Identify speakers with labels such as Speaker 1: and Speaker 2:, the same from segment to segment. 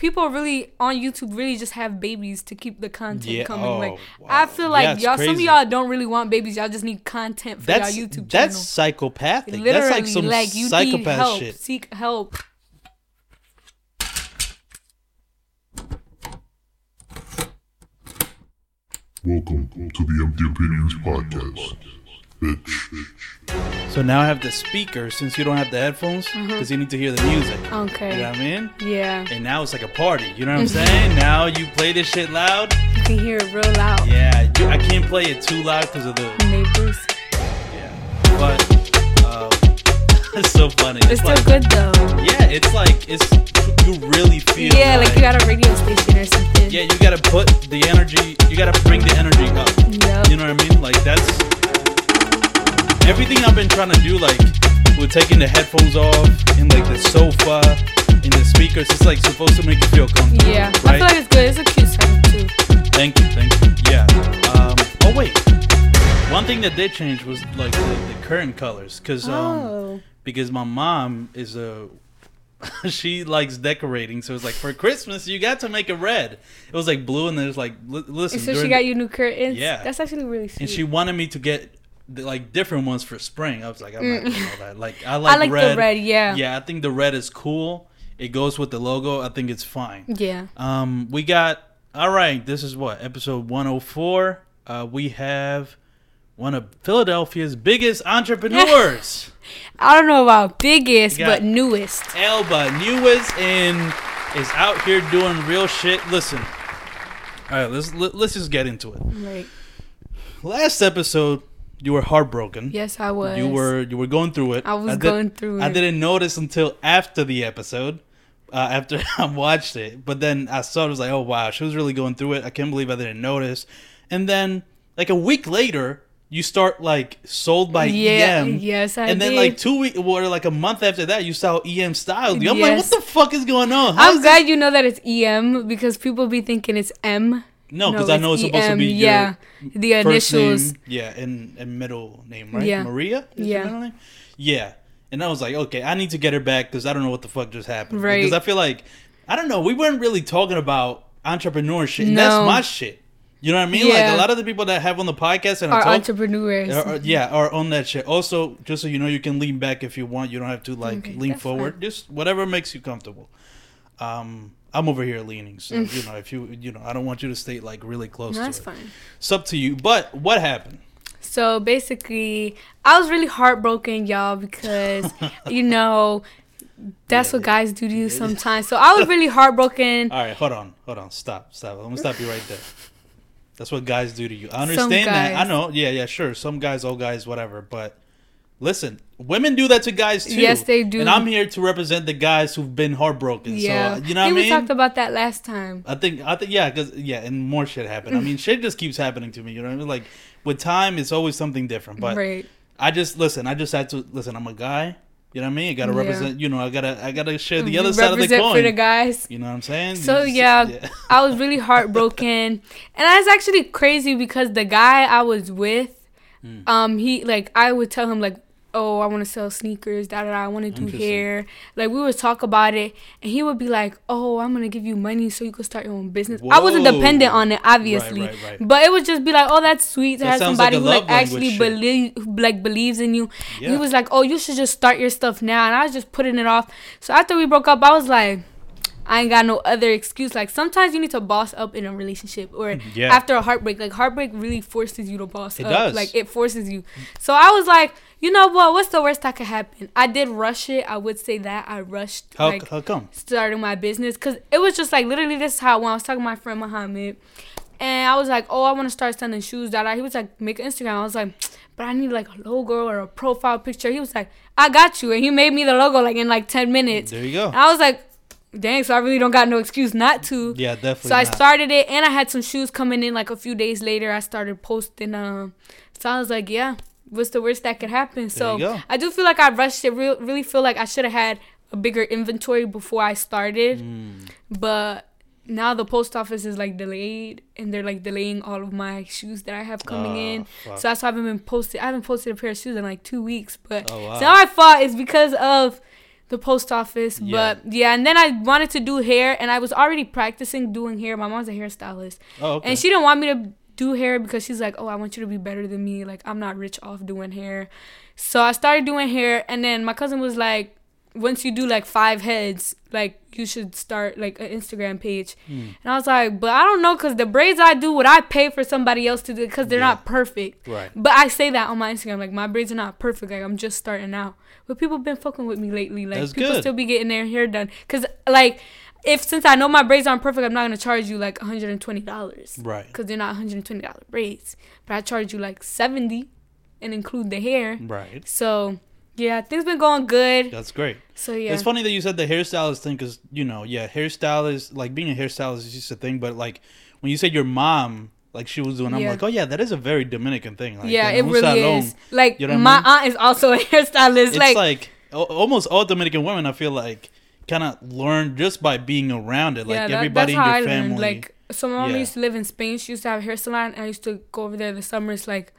Speaker 1: people really on YouTube really just have babies to keep the content
Speaker 2: Yeah,
Speaker 1: coming.
Speaker 2: oh,
Speaker 1: like
Speaker 2: wow.
Speaker 1: I feel like
Speaker 2: Yeah,
Speaker 1: y'all, some of y'all don't really want babies. Y'all just need content for
Speaker 2: That's
Speaker 1: y'all YouTube
Speaker 2: that's
Speaker 1: channel.
Speaker 2: psychopathic.
Speaker 1: Literally,
Speaker 2: that's like some
Speaker 1: like you need help.
Speaker 2: shit.
Speaker 1: Seek help.
Speaker 3: Welcome to the Empty Opinions Podcast. Bitch.
Speaker 2: So now I have the speaker since you don't have the headphones because you need to hear the music.
Speaker 1: Mm-hmm. Okay.
Speaker 2: You know what I mean?
Speaker 1: Yeah.
Speaker 2: And now it's like a party. You know what I'm saying? Now you play this shit loud.
Speaker 1: You can hear it real loud.
Speaker 2: Yeah, you, I can't play it too loud because of the
Speaker 1: Neighbors.
Speaker 2: yeah. But um, it's so funny.
Speaker 1: It's still
Speaker 2: like,
Speaker 1: good though.
Speaker 2: Yeah, it's like it's you really feel.
Speaker 1: Yeah, like you got a radio station or something.
Speaker 2: Yeah, you gotta put the energy. You gotta bring the energy up.
Speaker 1: Yep.
Speaker 2: You know what I mean? Like that's everything I've been trying to do. Like with taking the headphones off and like the sofa and the speakers. It's like supposed to make you feel comfortable.
Speaker 1: Yeah. I
Speaker 2: Right?
Speaker 1: feel like it's good. It's a cute sound too.
Speaker 2: Thank you, thank you. Yeah. Um, oh wait. One thing that did change was like the, the curtain colors, cause um,
Speaker 1: Oh.
Speaker 2: because my mom is a she likes decorating, so it's like for Christmas you got to make it red. It was like blue, and there's like li- listen.
Speaker 1: So she got you new curtains.
Speaker 2: Yeah.
Speaker 1: That's actually really sweet.
Speaker 2: and she wanted me to get the, like different ones for spring. I was like, I'm not doing all that. Like I like,
Speaker 1: Mm. I like
Speaker 2: red.
Speaker 1: the red. Yeah.
Speaker 2: Yeah, I think the red is cool. It goes with the logo. I think it's fine.
Speaker 1: Yeah.
Speaker 2: Um, we got all right. This is what episode 104. Uh, we have one of Philadelphia's biggest entrepreneurs,
Speaker 1: I don't know about biggest, but newest.
Speaker 2: Elba, newest and is out here doing real shit. Listen, all right, let's let, let's just get into it.
Speaker 1: Like,
Speaker 2: Last episode, you were heartbroken.
Speaker 1: yes, I was.
Speaker 2: You were you were going through it.
Speaker 1: I was
Speaker 2: did-
Speaker 1: going through it.
Speaker 2: I
Speaker 1: it.
Speaker 2: didn't notice until after the episode, uh, after I watched it. But then I saw it I was like, oh wow, she was really going through it. I can't believe I didn't notice. And then like a week later, you start like Soled by
Speaker 1: Yeah,
Speaker 2: EM.
Speaker 1: yes, I did.
Speaker 2: And then
Speaker 1: did.
Speaker 2: like two weeks or like a month after that, you saw EM style. I'm like, what the fuck is going on? How
Speaker 1: I'm glad you know that it's EM because people be thinking it's M.
Speaker 2: No, because I know it's supposed to be your
Speaker 1: yeah, the
Speaker 2: first
Speaker 1: initials.
Speaker 2: name, yeah, and, and middle name, right?
Speaker 1: Yeah.
Speaker 2: Maria? Is
Speaker 1: Yeah.
Speaker 2: Middle name? Yeah. And I was like, okay, I need to get her back because I don't know what the fuck just happened.
Speaker 1: Right.
Speaker 2: Because I feel like, I don't know, we weren't really talking about entrepreneurship. And that's my shit. You know what I mean? Like
Speaker 1: Yeah.
Speaker 2: a lot of the people that have on the podcast and
Speaker 1: Are
Speaker 2: talk,
Speaker 1: entrepreneurs.
Speaker 2: are- yeah, are on that shit. Also, just so you know, you can lean back if you want. You don't have to like
Speaker 1: Okay,
Speaker 2: lean forward.
Speaker 1: fine.
Speaker 2: Just whatever makes you comfortable. Um, I'm over here leaning, so mm. you know if you you know I don't want you to stay like really close
Speaker 1: No, that's
Speaker 2: it.
Speaker 1: fine.
Speaker 2: It's up to you. But what happened?
Speaker 1: So basically, I was really heartbroken, y'all, because you know that's
Speaker 2: Yeah,
Speaker 1: what guys do to you sometimes. So I was really heartbroken.
Speaker 2: All right, hold on, hold on, stop, stop. I'm gonna stop you right there. That's what guys do to you. I understand that. I know. Yeah, yeah, sure. Some guys, all guys, whatever. But listen, women do that to guys too.
Speaker 1: Yes, they do.
Speaker 2: And I'm here to represent the guys who've been heartbroken.
Speaker 1: Yeah,
Speaker 2: So you know
Speaker 1: I
Speaker 2: what I
Speaker 1: think we talked about that last time.
Speaker 2: I think I think yeah, because yeah, and more shit happened. I mean, shit just keeps happening to me. You know what I mean? Like with time, it's always something different. But
Speaker 1: right.
Speaker 2: I just listen. I just had to listen. I'm a guy. You know what I mean? I gotta
Speaker 1: Yeah.
Speaker 2: represent. You know, I gotta I gotta share the other side of the
Speaker 1: Represent
Speaker 2: coin.
Speaker 1: for the guys.
Speaker 2: You know what I'm saying?
Speaker 1: So
Speaker 2: It's-
Speaker 1: yeah, I was really heartbroken, and that's actually crazy because the guy I was with,
Speaker 2: Hmm.
Speaker 1: um, he like I would tell him like, oh, I want to sell sneakers, da da da, I want to do hair. Like we would talk about it, and he would be like, oh, I'm gonna give you money so you could start your own business. I wasn't dependent on it, obviously,
Speaker 2: right, right.
Speaker 1: but it would just be like, oh, that's sweet to
Speaker 2: That
Speaker 1: have somebody
Speaker 2: like
Speaker 1: who like actually believe like believes in you.
Speaker 2: Yeah.
Speaker 1: He was like, oh, you should just start your stuff now, and I was just putting it off. So after we broke up, I was like. I ain't got no other excuse. Like sometimes you need to boss up in a relationship, or mm,
Speaker 2: Yeah.
Speaker 1: after a heartbreak. Like heartbreak really forces you to boss
Speaker 2: It
Speaker 1: up.
Speaker 2: does.
Speaker 1: Like it forces you. So I was like, you know what? What's the worst that could happen? I did rush it. I would say that I rushed
Speaker 2: How,
Speaker 1: like
Speaker 2: how come?
Speaker 1: starting my business because it was just like literally this is how when I was talking to my friend Muhammad, and I was like, oh, I want to start selling shoes. That he was like, make an Instagram. I was like, but I need like a logo or a profile picture. He was like, I got you, and he made me the logo like in like ten minutes.
Speaker 2: There you go.
Speaker 1: And I was like, dang, so I really don't got no excuse not to.
Speaker 2: Yeah, definitely.
Speaker 1: So I
Speaker 2: not.
Speaker 1: started it, and I had some shoes coming in like a few days later. I started posting. Um, so I was like, yeah, what's the worst that could happen? So. I do feel like I rushed it. Real, really feel like I should have had a bigger inventory before I started.
Speaker 2: Mm.
Speaker 1: But now the post office is like delayed, and they're like delaying all of my shoes that I have coming
Speaker 2: Oh,
Speaker 1: in.
Speaker 2: fuck.
Speaker 1: So that's why I haven't been posted. I haven't posted a pair of shoes in like two weeks. But
Speaker 2: Oh, wow.
Speaker 1: so now I thought it's because of the post office.
Speaker 2: Yeah.
Speaker 1: But yeah, and then I wanted to do hair, and I was already practicing doing hair. My mom's a hairstylist,
Speaker 2: Oh, okay.
Speaker 1: and she didn't want me to do hair because she's like, "Oh, I want you to be better than me. Like, I'm not rich off doing hair." So I started doing hair, and then my cousin was like, "Once you do like five heads, like you should start like an Instagram page."
Speaker 2: Hmm.
Speaker 1: And I was like, "But I don't know, cause the braids I do, would I pay for somebody else to do? Cause they're
Speaker 2: Yeah.
Speaker 1: not perfect."
Speaker 2: Right.
Speaker 1: But I say that on my Instagram, like my braids are not perfect. Like I'm just starting out. But people been fucking with me lately. Like
Speaker 2: That's
Speaker 1: people
Speaker 2: good.
Speaker 1: still be getting their hair done. Cause like if since I know my braids aren't perfect, I'm not gonna charge you like $120.
Speaker 2: Right.
Speaker 1: Cause they're not $120 braids. But I charge you like 70 and include the hair.
Speaker 2: Right.
Speaker 1: So yeah, things been going good.
Speaker 2: That's great.
Speaker 1: So yeah.
Speaker 2: It's funny that you said the hairstylist thing because you know, yeah, hairstylist like being a hairstylist is just a thing. But like when you said your mom, like she was doing, I'm like, oh yeah, that is a very Dominican thing. Like,
Speaker 1: yeah, it really
Speaker 2: salon,
Speaker 1: is. Like
Speaker 2: you know what I
Speaker 1: my
Speaker 2: mean?
Speaker 1: aunt is also a hairstylist.
Speaker 2: It's
Speaker 1: like,
Speaker 2: like, al- almost all Dominican women. I feel like kind of learn just by being around it. Like
Speaker 1: yeah, that-
Speaker 2: everybody
Speaker 1: that's how
Speaker 2: in your
Speaker 1: I
Speaker 2: family.
Speaker 1: learned. Like, so my mom
Speaker 2: Yeah.
Speaker 1: used to live in Spain. She used to have a hair salon, and I used to go over there the summers. Like,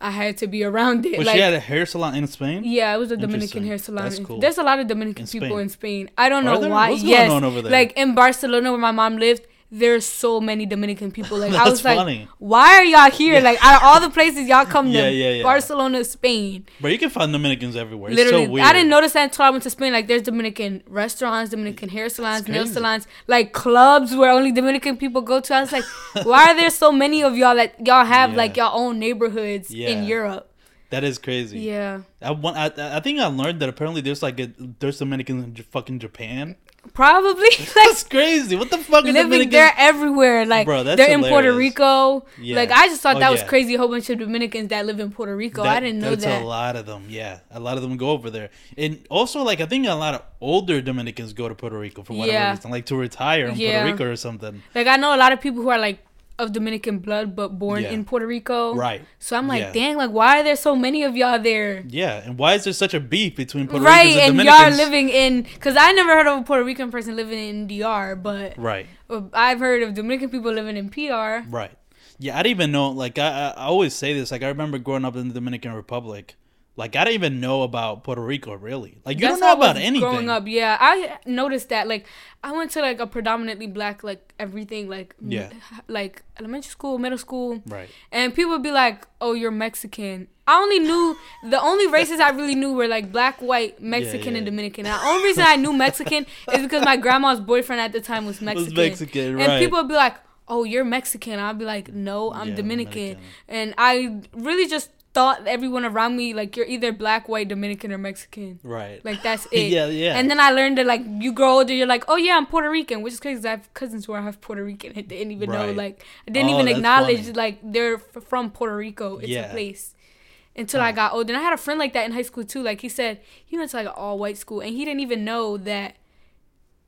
Speaker 1: I had to be around it.
Speaker 2: was
Speaker 1: like,
Speaker 2: she had a hair salon in Spain?
Speaker 1: yeah, it was a Dominican hair salon.
Speaker 2: That's cool.
Speaker 1: There's a lot of Dominican
Speaker 2: In
Speaker 1: people in Spain. I don't
Speaker 2: Are
Speaker 1: know
Speaker 2: there?
Speaker 1: why.
Speaker 2: What's going
Speaker 1: yes,
Speaker 2: on over there?
Speaker 1: like in Barcelona where my mom lived. There's so many Dominican people. Like I
Speaker 2: That's
Speaker 1: was like, why are y'all here? Like out of all the places y'all come to,
Speaker 2: Yeah, yeah, yeah.
Speaker 1: Barcelona, Spain.
Speaker 2: But you can find Dominicans everywhere. It's
Speaker 1: Literally,
Speaker 2: so weird.
Speaker 1: I didn't notice that until I went to Spain. Like, there's Dominican restaurants, Dominican hair salons, nail salons, like clubs where only Dominican people go to. I was like, why are there so many of y'all that y'all have
Speaker 2: Yeah.
Speaker 1: like your own neighborhoods
Speaker 2: Yeah.
Speaker 1: in Europe?
Speaker 2: That is crazy.
Speaker 1: Yeah,
Speaker 2: I, I I think I learned that apparently there's like a, there's Dominicans in J- fucking Japan.
Speaker 1: Probably like
Speaker 2: That's crazy. What the fuck
Speaker 1: living there everywhere. Like
Speaker 2: Bro,
Speaker 1: they're in Puerto. Rico.
Speaker 2: Yeah.
Speaker 1: Like I just thought
Speaker 2: Oh,
Speaker 1: that was crazy. A whole bunch of Dominicans that live in Puerto Rico. I didn't know
Speaker 2: that's
Speaker 1: that.
Speaker 2: a lot of them. Yeah, a lot of them go over there, and also like I think a lot of older Dominicans go to Puerto Rico for whatever
Speaker 1: Yeah.
Speaker 2: reason, like to retire in
Speaker 1: Yeah.
Speaker 2: Puerto Rico or something.
Speaker 1: Like I know a lot of people who are like of Dominican blood but born
Speaker 2: Yeah.
Speaker 1: in Puerto Rico.
Speaker 2: Right.
Speaker 1: So I'm like,
Speaker 2: Yeah.
Speaker 1: dang, like why are there so many of y'all there?
Speaker 2: Yeah, and why is there such a beef between Puerto
Speaker 1: right,
Speaker 2: Ricans and,
Speaker 1: and y'all living in because I never heard of a Puerto Rican person living in DR, but
Speaker 2: right,
Speaker 1: uh, I've heard of Dominican people living in PR.
Speaker 2: right. Yeah, I didn't even know. Like I, I I always say this. Like I remember growing up in the Dominican Republic. Like I didn't even know about Puerto Rico really. Like you
Speaker 1: That's
Speaker 2: don't know about anything.
Speaker 1: Growing up, yeah, I noticed that. Like, I went to like a predominantly black, like everything, like m-
Speaker 2: Yeah.
Speaker 1: like elementary school, middle school,
Speaker 2: Right.
Speaker 1: and people would be like, "Oh, you're Mexican." I only knew the only races I really knew were like black, white, Mexican,
Speaker 2: yeah.
Speaker 1: and Dominican. And the only reason I knew Mexican is because my grandma's boyfriend at the time was Mexican.
Speaker 2: Was Mexican,
Speaker 1: And
Speaker 2: right.
Speaker 1: people would be like, "Oh, you're Mexican." I'd be like, "No, I'm
Speaker 2: Yeah,
Speaker 1: Dominican.
Speaker 2: Dominican.
Speaker 1: And I really just thought everyone around me like you're either black, white, Dominican, or Mexican.
Speaker 2: Right.
Speaker 1: Like that's it.
Speaker 2: Yeah, yeah.
Speaker 1: And then I learned that like you grow older, you're like, oh yeah, I'm Puerto Rican, which is crazy. Cause I have cousins who are half Puerto Rican. I didn't even know like I didn't
Speaker 2: Oh,
Speaker 1: even acknowledge
Speaker 2: funny.
Speaker 1: like they're f- from Puerto Rico. It's
Speaker 2: Yeah.
Speaker 1: a place. Until I got older, and I had a friend like that in high school too. Like he said, he went to like an all white school, and he didn't even know that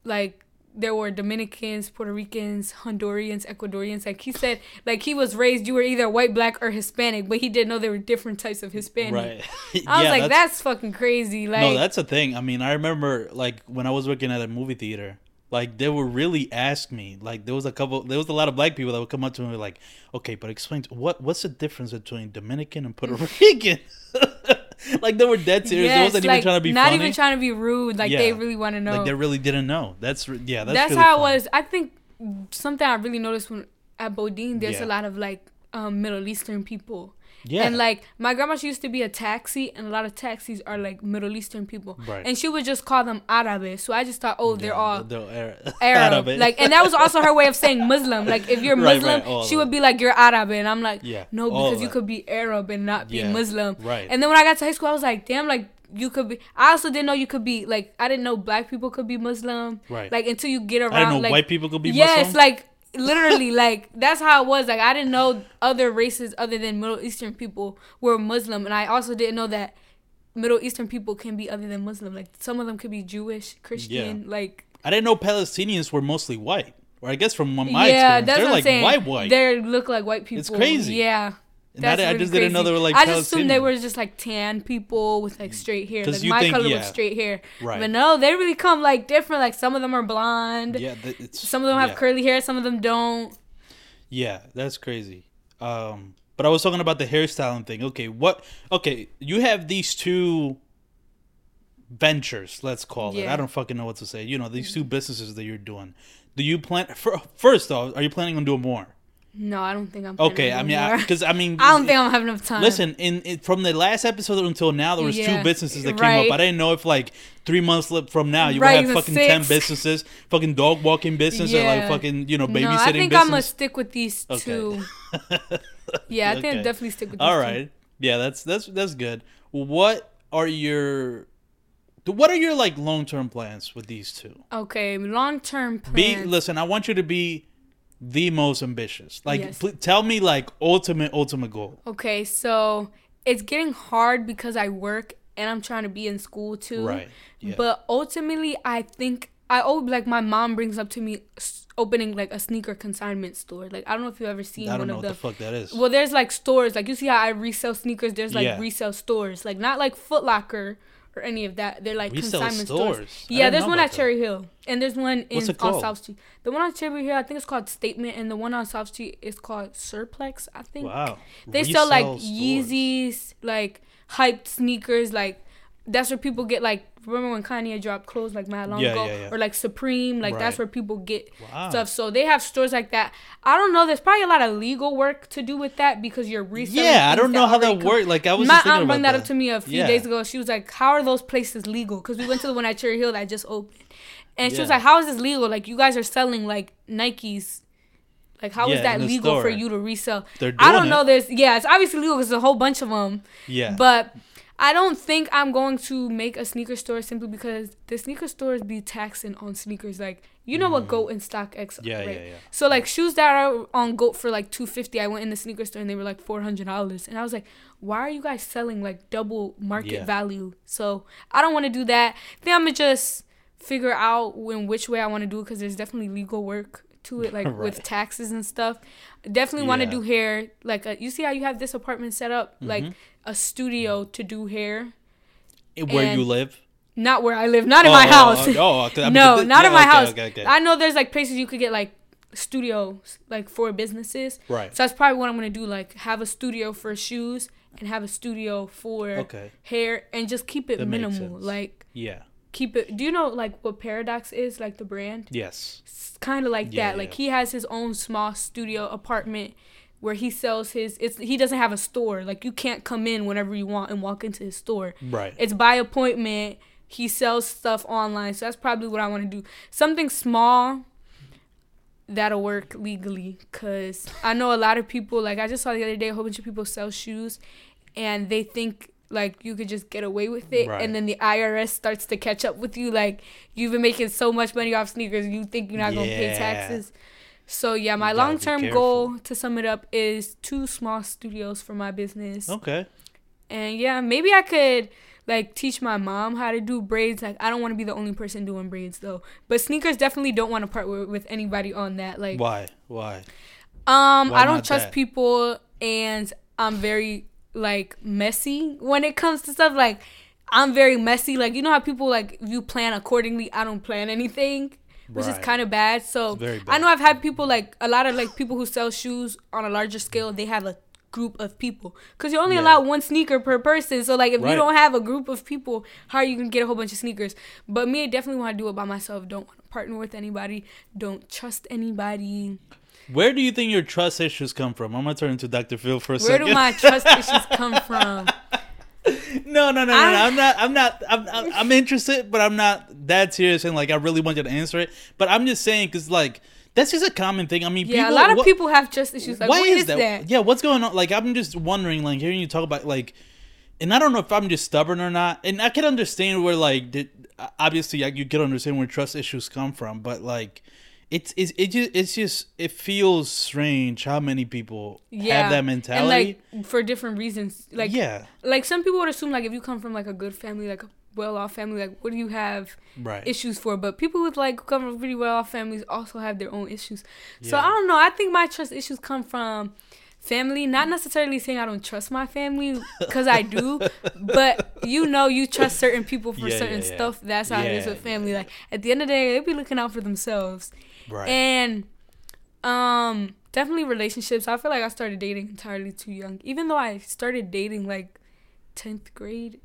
Speaker 1: like there were Dominicans, Puerto Ricans, Hondurians, Ecuadorians. Like he said, like he was raised, you were either white, black, or Hispanic, but he didn't know there were different types of Hispanic.
Speaker 2: Right.
Speaker 1: I was
Speaker 2: Yeah,
Speaker 1: like, that's, fucking crazy. Like,
Speaker 2: no, that's a thing. I mean, I remember like when I was working at a movie theater, like they would really ask me. Like there was a couple, there was a lot of black people that would come up to me and be like, "Okay, but explain what what's the difference between Dominican and Puerto Rican?" like they were dead serious. they wasn't
Speaker 1: like,
Speaker 2: even trying to be
Speaker 1: not
Speaker 2: funny.
Speaker 1: even trying to be rude. Like they really want to know.
Speaker 2: Like they really didn't know. That's yeah. That's,
Speaker 1: That's,
Speaker 2: really
Speaker 1: how
Speaker 2: funny.
Speaker 1: it was. I think something I really noticed when at Bodine, there's
Speaker 2: Yeah.
Speaker 1: a lot of like um, Middle Eastern people.
Speaker 2: Yeah.
Speaker 1: And like my grandma, she used to be a taxi, and a lot of taxis are like Middle Eastern people.
Speaker 2: Right.
Speaker 1: And she would just call them Arabe. So I just thought, oh, they're
Speaker 2: Yeah,
Speaker 1: all
Speaker 2: they're Arab.
Speaker 1: Arab. Like, and that was also her way of saying Muslim. Like, if you're Muslim,
Speaker 2: right, all
Speaker 1: she would be like, you're Arab. And I'm like,
Speaker 2: Yeah,
Speaker 1: no, because you could be Arab and not be
Speaker 2: Yeah,
Speaker 1: Muslim.
Speaker 2: right.
Speaker 1: And then when I got to high school, I was like, damn, like, you could be. I also didn't know you could be, like, I didn't know black people could be Muslim.
Speaker 2: Right.
Speaker 1: Like, until you get around.
Speaker 2: I didn't know
Speaker 1: like,
Speaker 2: white people could be
Speaker 1: Yes,
Speaker 2: Muslim.
Speaker 1: like, literally, like, that's how it was. Like, I didn't know other races other than Middle Eastern people were Muslim. And I also didn't know that. Middle Eastern people can be other than Muslim. Like some of them could be Jewish, Christian. Like
Speaker 2: I didn't know Palestinians were mostly white. Or I guess from my
Speaker 1: yeah,
Speaker 2: experience, they're like
Speaker 1: saying.
Speaker 2: white white.
Speaker 1: They look like white people.
Speaker 2: It's crazy.
Speaker 1: Yeah.
Speaker 2: And really I just didn't know they were, like,
Speaker 1: I just assumed they were just like tan people with like straight hair, like my
Speaker 2: think-
Speaker 1: color
Speaker 2: yeah.
Speaker 1: with straight hair.
Speaker 2: Right.
Speaker 1: But no, they really come like different. Like some of them are blonde.
Speaker 2: yeah, th- it's,
Speaker 1: Some of them have
Speaker 2: yeah.
Speaker 1: curly hair. Some of them don't.
Speaker 2: Yeah, that's crazy. Um, but I was talking about the hairstyling thing. Okay, what? Okay, you have these two ventures, let's call it. I don't fucking know what to say. You know, these two businesses that you're doing. Do you plan for, first off, are you planning on doing more?
Speaker 1: No, I don't think I'm.
Speaker 2: Okay, I mean, because I, mean,
Speaker 1: I don't think I'm gonna have enough time.
Speaker 2: Listen, in, in from the last episode until now, there was
Speaker 1: Yeah,
Speaker 2: two businesses that came
Speaker 1: right.
Speaker 2: up. I didn't know if like three months from now you
Speaker 1: Right,
Speaker 2: would have fucking ten businesses, fucking dog walking business, or like fucking you know babysitting
Speaker 1: no, I think I'm gonna stick with these
Speaker 2: Okay.
Speaker 1: two. Yeah, I think
Speaker 2: Okay.
Speaker 1: I'll definitely stick with. These
Speaker 2: All
Speaker 1: two.
Speaker 2: right, yeah, that's that's that's good. What are your what are your like long term plans with these two?
Speaker 1: Okay, long term
Speaker 2: Be listen, I want you to be the most ambitious. Like,
Speaker 1: Yes.
Speaker 2: pl- tell me like ultimate ultimate goal.
Speaker 1: Okay, so it's getting hard because I work and I'm trying to be in school too.
Speaker 2: Right, yeah.
Speaker 1: But ultimately, I think I oh like my mom brings up to me opening like a sneaker consignment store. Like I don't know if you've ever seen
Speaker 2: I don't
Speaker 1: one
Speaker 2: know
Speaker 1: of
Speaker 2: what
Speaker 1: the.
Speaker 2: the fuck that is.
Speaker 1: well, there's like stores like you see how I resell sneakers. There's like
Speaker 2: Yeah.
Speaker 1: resale stores, like not like Foot Locker or any of that. They're like
Speaker 2: Resale
Speaker 1: consignment
Speaker 2: stores?
Speaker 1: stores. Yeah, there's one at
Speaker 2: that.
Speaker 1: Cherry Hill, and there's one in on? South Street. The one on Cherry Hill, I think it's called Statement, and the one on South Street is called Surplex. I think.
Speaker 2: Wow.
Speaker 1: They sell like
Speaker 2: stores.
Speaker 1: Yeezys, like hyped sneakers, like that's where people get like remember when Kanye dropped clothes like mad long
Speaker 2: Yeah,
Speaker 1: ago,
Speaker 2: yeah, yeah.
Speaker 1: or like Supreme, like that's where people get
Speaker 2: Wow.
Speaker 1: stuff. So they have stores like that. I don't know. There's probably a lot of legal work to do with that because you're reselling.
Speaker 2: Yeah, I don't know how that worked. Like I was
Speaker 1: My aunt brought that up to me a few days ago. She was like, "How are those places legal?" Because we went to the one at Cherry Hill that just opened, and she was like, "How is this legal? Like you guys are selling like Nikes." Like how is
Speaker 2: Yeah,
Speaker 1: that
Speaker 2: in the
Speaker 1: legal for you to resell? I don't know.
Speaker 2: it.
Speaker 1: There's yeah, it's obviously legal because there's a whole bunch of them.
Speaker 2: Yeah.
Speaker 1: But I don't think I'm going to make a sneaker store simply because the sneaker stores be taxing on sneakers. Like you know what Goat and StockX are,
Speaker 2: Mm. Yeah,
Speaker 1: right?
Speaker 2: yeah, yeah.
Speaker 1: So like shoes that are on Goat for like two fifty, I went in the sneaker store and they were like four hundred dollars, and I was like, why are you guys selling like double market
Speaker 2: Yeah.
Speaker 1: value? So I don't want to do that. I think I'm gonna just figure out in which way I want to do it because there's definitely legal work to it, like
Speaker 2: Right.
Speaker 1: with taxes and stuff. Definitely want to
Speaker 2: Yeah.
Speaker 1: do hair. Like a, you see how you have this apartment set up, like
Speaker 2: Mm-hmm.
Speaker 1: a studio to do hair.
Speaker 2: Where you live?
Speaker 1: Not where I live, not in
Speaker 2: Oh,
Speaker 1: my
Speaker 2: oh,
Speaker 1: house.
Speaker 2: oh, oh,
Speaker 1: no, not in my
Speaker 2: okay,
Speaker 1: house.
Speaker 2: okay, okay.
Speaker 1: I know there's like places you could get like studios, like for businesses.
Speaker 2: Right.
Speaker 1: So that's probably what I'm gonna do. Like have a studio for shoes and have a studio for
Speaker 2: Okay.
Speaker 1: hair, and just keep it
Speaker 2: That
Speaker 1: minimal. Like
Speaker 2: Yeah.
Speaker 1: Keep it. Do you know like what Paradox is? Like the brand.
Speaker 2: Yes.
Speaker 1: It's kind of like
Speaker 2: Yeah,
Speaker 1: that. Like he has his own small studio apartment where he sells his. It's he doesn't have a store. Like you can't come in whenever you want and walk into his store.
Speaker 2: Right.
Speaker 1: It's by appointment. He sells stuff online, so that's probably what I want to do. Something small that'll work legally, cause I know a lot of people. Like I just saw the other day, a whole bunch of people sell shoes, and they think like you could just get away with it,
Speaker 2: Right.
Speaker 1: and then the IRS starts to catch up with you. Like you've been making so much money off sneakers, you think you're not gonna pay taxes. So yeah, my
Speaker 2: You gotta be
Speaker 1: long term goal to sum it up is two small studios for my business.
Speaker 2: Okay.
Speaker 1: And yeah, maybe I could like teach my mom how to do braids. Like I don't want to be the only person doing braids though. But sneakers definitely don't want to part with, with anybody on that. Like
Speaker 2: Why? Why?
Speaker 1: um
Speaker 2: Why
Speaker 1: I don't trust
Speaker 2: that?
Speaker 1: people and I'm very like messy when it comes to stuff like I'm very messy. Like you know how people like you plan accordingly. I don't plan anything. Which is kind of bad. So
Speaker 2: very
Speaker 1: I know I've had people like a lot of like people who sell shoes on a larger scale. They have a group of people because you're only
Speaker 2: Yeah.
Speaker 1: allowed one sneaker per person. So like if
Speaker 2: Right.
Speaker 1: you don't have a group of people, how are you gonna get a whole bunch of sneakers? But me, I definitely want to do it by myself. Don't want to partner with anybody. Don't trust anybody.
Speaker 2: Where do you think your trust issues come from? I'm gonna turn into Dr. Phil for a
Speaker 1: Where
Speaker 2: second.
Speaker 1: do my trust issues come from?
Speaker 2: no, no, no, no,
Speaker 1: I-
Speaker 2: no. I'm not. I'm not. I'm, I'm, I'm interested, but I'm not that serious and like I really want you to answer it. But I'm just saying because like that's just a common thing. I mean,
Speaker 1: Yeah,
Speaker 2: people,
Speaker 1: a lot of
Speaker 2: what-
Speaker 1: people have trust issues. Like,
Speaker 2: why
Speaker 1: what
Speaker 2: is
Speaker 1: is
Speaker 2: that?
Speaker 1: that?
Speaker 2: Yeah, what's going on? Like, I'm just wondering, like, hearing you talk about, like, and I don't know if I'm just stubborn or not. And I can understand where, like, the, obviously, you can understand where trust issues come from, but like, it's it's it just it's just it feels strange how many people
Speaker 1: Yeah,
Speaker 2: have that mentality.
Speaker 1: and like for different reasons. Like
Speaker 2: yeah,
Speaker 1: like some people would assume like if you come from like a good family, like a well off family, like what do you have
Speaker 2: right.
Speaker 1: issues for? But people with like come from pretty well off families also have their own issues. So
Speaker 2: Yeah.
Speaker 1: I don't know. I think my trust issues come from family, not necessarily saying I don't trust my family because I do, but you know you trust certain people for
Speaker 2: Yeah,
Speaker 1: certain
Speaker 2: yeah, yeah.
Speaker 1: stuff. That's how it is with family. Like at the end of the day, they be looking out for themselves.
Speaker 2: Right.
Speaker 1: And um definitely relationships. I feel like I started dating entirely too young. Even though I started dating like 10th grade.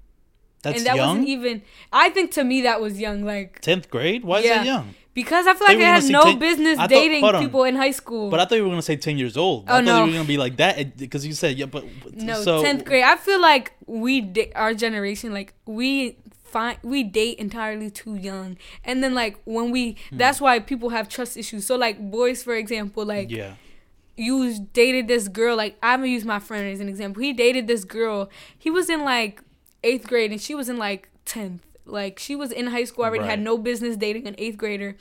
Speaker 2: That's
Speaker 1: and that
Speaker 2: young.
Speaker 1: wasn't even. I think to me that was young. Like
Speaker 2: Tenth grade? Why is
Speaker 1: Yeah.
Speaker 2: that young?
Speaker 1: because I feel like
Speaker 2: were
Speaker 1: I had no
Speaker 2: 10
Speaker 1: business
Speaker 2: thought-
Speaker 1: dating people in high school.
Speaker 2: But I thought you were gonna say ten years old.
Speaker 1: Oh,
Speaker 2: I thought
Speaker 1: no.
Speaker 2: you were gonna be like that because you said yeah, but
Speaker 1: No,
Speaker 2: so,
Speaker 1: tenth grade. I feel like we our generation like we find we date entirely too young, and then like when we
Speaker 2: Hmm.
Speaker 1: that's why people have trust issues. So like boys, for example, like
Speaker 2: Yeah,
Speaker 1: you dated this girl. Like I'm gonna use my friend as an example. He dated this girl. He was in like eighth grade, and she was in like tenth. Like she was in high school already, had no business dating an eighth grader,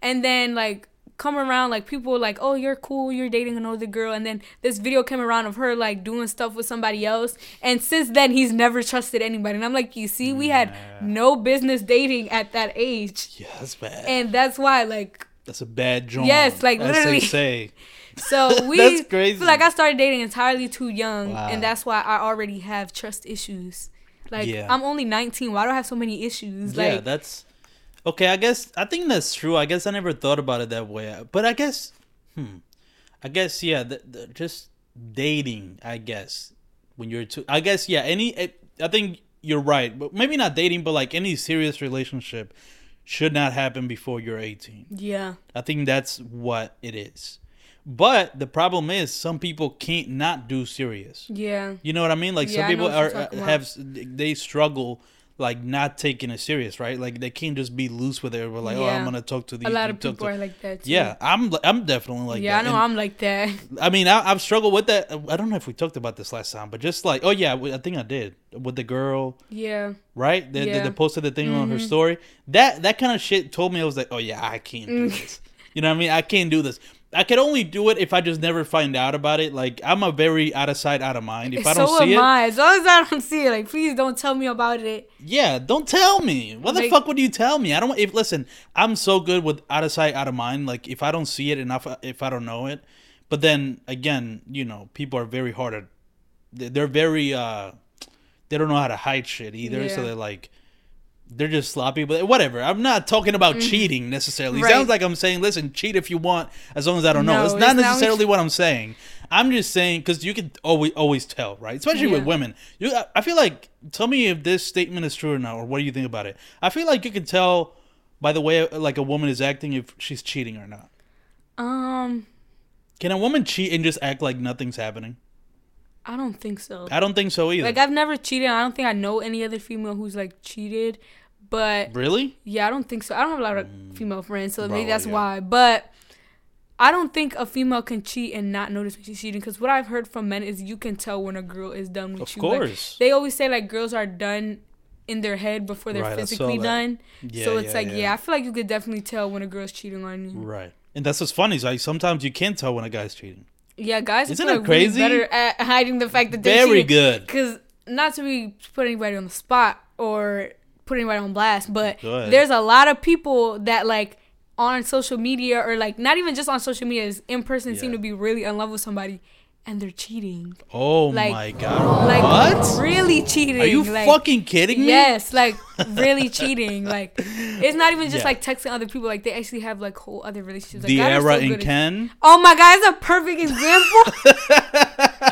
Speaker 1: and then like come around like people were like oh you're cool you're dating another girl and then this video came around of her like doing stuff with somebody else and since then he's never trusted anybody and i'm like you see we had no business dating at that age
Speaker 2: yeah, that's bad.
Speaker 1: and that's why like
Speaker 2: that's a bad joint.
Speaker 1: Yes, like, literally.
Speaker 2: say.
Speaker 1: So we
Speaker 2: That's crazy.
Speaker 1: feel like I started dating entirely too young,
Speaker 2: Wow.
Speaker 1: and that's why I already have trust issues. Like
Speaker 2: Yeah.
Speaker 1: I'm only 19. Why do I have so many issues?
Speaker 2: yeah,
Speaker 1: Like
Speaker 2: that's okay. I guess I think that's true. I guess I never thought about it that way. But I guess, hmm, I guess yeah, the, the, just dating. I guess when you're too. I guess yeah. Any, I think you're right, but maybe not dating, but like any serious relationship should not happen before you're 18.
Speaker 1: yeah,
Speaker 2: I think that's what it is. But the problem is, some people can't not do serious.
Speaker 1: yeah,
Speaker 2: You know what I mean? Like
Speaker 1: Yeah,
Speaker 2: some people are
Speaker 1: about.
Speaker 2: have they struggle like not taking it serious, right? Like they can't just be loose with it. We're like, oh, I'm gonna talk to these.
Speaker 1: a lot of people are like that. Too.
Speaker 2: Yeah, I'm I'm definitely like
Speaker 1: yeah, I know
Speaker 2: And,
Speaker 1: I'm like that.
Speaker 2: I mean, I, I've struggled with that. I don't know if we talked about this last time, but just like, oh yeah, I think I did with the girl,
Speaker 1: Yeah,
Speaker 2: right? That
Speaker 1: Yeah.
Speaker 2: that posted the thing on
Speaker 1: Mm-hmm.
Speaker 2: her story. That that kind of shit told me I was like, oh yeah, I can't do
Speaker 1: Mm.
Speaker 2: this. You know what I mean? I can't do this. I could only do it if I just never find out about it. Like I'm a very out of sight, out of mind. If I don't
Speaker 1: so
Speaker 2: see
Speaker 1: am
Speaker 2: it,
Speaker 1: I. As long as I don't see it, like please don't tell me about it.
Speaker 2: Yeah, don't tell me. What the fuck would you tell me? I don't. If listen, I'm so good with out of sight, out of mind. Like if I don't see it enough, if I don't know it, but then again, you know, people are very hard at. they- They're very. uh They don't know how to hide shit either. So they're like. They're just sloppy, but whatever. I'm not talking about cheating necessarily.
Speaker 1: Mm. Right.
Speaker 2: sounds like I'm saying, listen, cheat if you want, as long as I don't know.
Speaker 1: No,
Speaker 2: it's
Speaker 1: it's
Speaker 2: not necessarily what I'm saying. I'm just saying because you can always always tell, right? Especially with women. You, I- I feel like. Tell me if this statement is true or not, or what do you think about it? I feel like you can tell by the way like a woman is acting if she's cheating or not.
Speaker 1: Um,
Speaker 2: Can a woman cheat and just act like nothing's happening?
Speaker 1: I don't think so.
Speaker 2: I don't think so either.
Speaker 1: Like I've never cheated. I don't think I know any other female who's like cheated. But
Speaker 2: really?
Speaker 1: yeah, I don't think so. I don't have a lot of mm. female friends, so
Speaker 2: Probably,
Speaker 1: maybe that's
Speaker 2: yeah.
Speaker 1: why. But I don't think a female can cheat and not notice when she's cheating. Because what I've heard from men is you can tell when a girl is done with
Speaker 2: Of
Speaker 1: you. Of
Speaker 2: course.
Speaker 1: they always say like girls are done in their head before they're
Speaker 2: Right,
Speaker 1: physically done.
Speaker 2: Yeah,
Speaker 1: so it's
Speaker 2: yeah,
Speaker 1: like
Speaker 2: yeah.
Speaker 1: yeah. I feel like you could definitely tell when a girl's cheating on you.
Speaker 2: Right. And that's what's funny. Is like sometimes you can't tell when a guy's cheating.
Speaker 1: Yeah, guys,
Speaker 2: Isn't
Speaker 1: are
Speaker 2: it crazy?
Speaker 1: better at hiding the fact that they're
Speaker 2: Very
Speaker 1: cheating.
Speaker 2: good.
Speaker 1: Because not to be put anybody on the spot or put anybody on blast, but there's a lot of people that like on social media or like not even just on social media, is in person seem to be really in love with somebody and they're cheating.
Speaker 2: Oh
Speaker 1: Like-
Speaker 2: my god!
Speaker 1: Like
Speaker 2: what?
Speaker 1: really cheating.
Speaker 2: Are you
Speaker 1: like,
Speaker 2: fucking kidding me?
Speaker 1: Yes, like really cheating. Like it's not even just
Speaker 2: Yeah.
Speaker 1: like texting other people. Like they actually have like whole other relationships. Like,
Speaker 2: Diarra
Speaker 1: so
Speaker 2: and
Speaker 1: good at-
Speaker 2: Ken.
Speaker 1: Oh my god, it's a perfect example.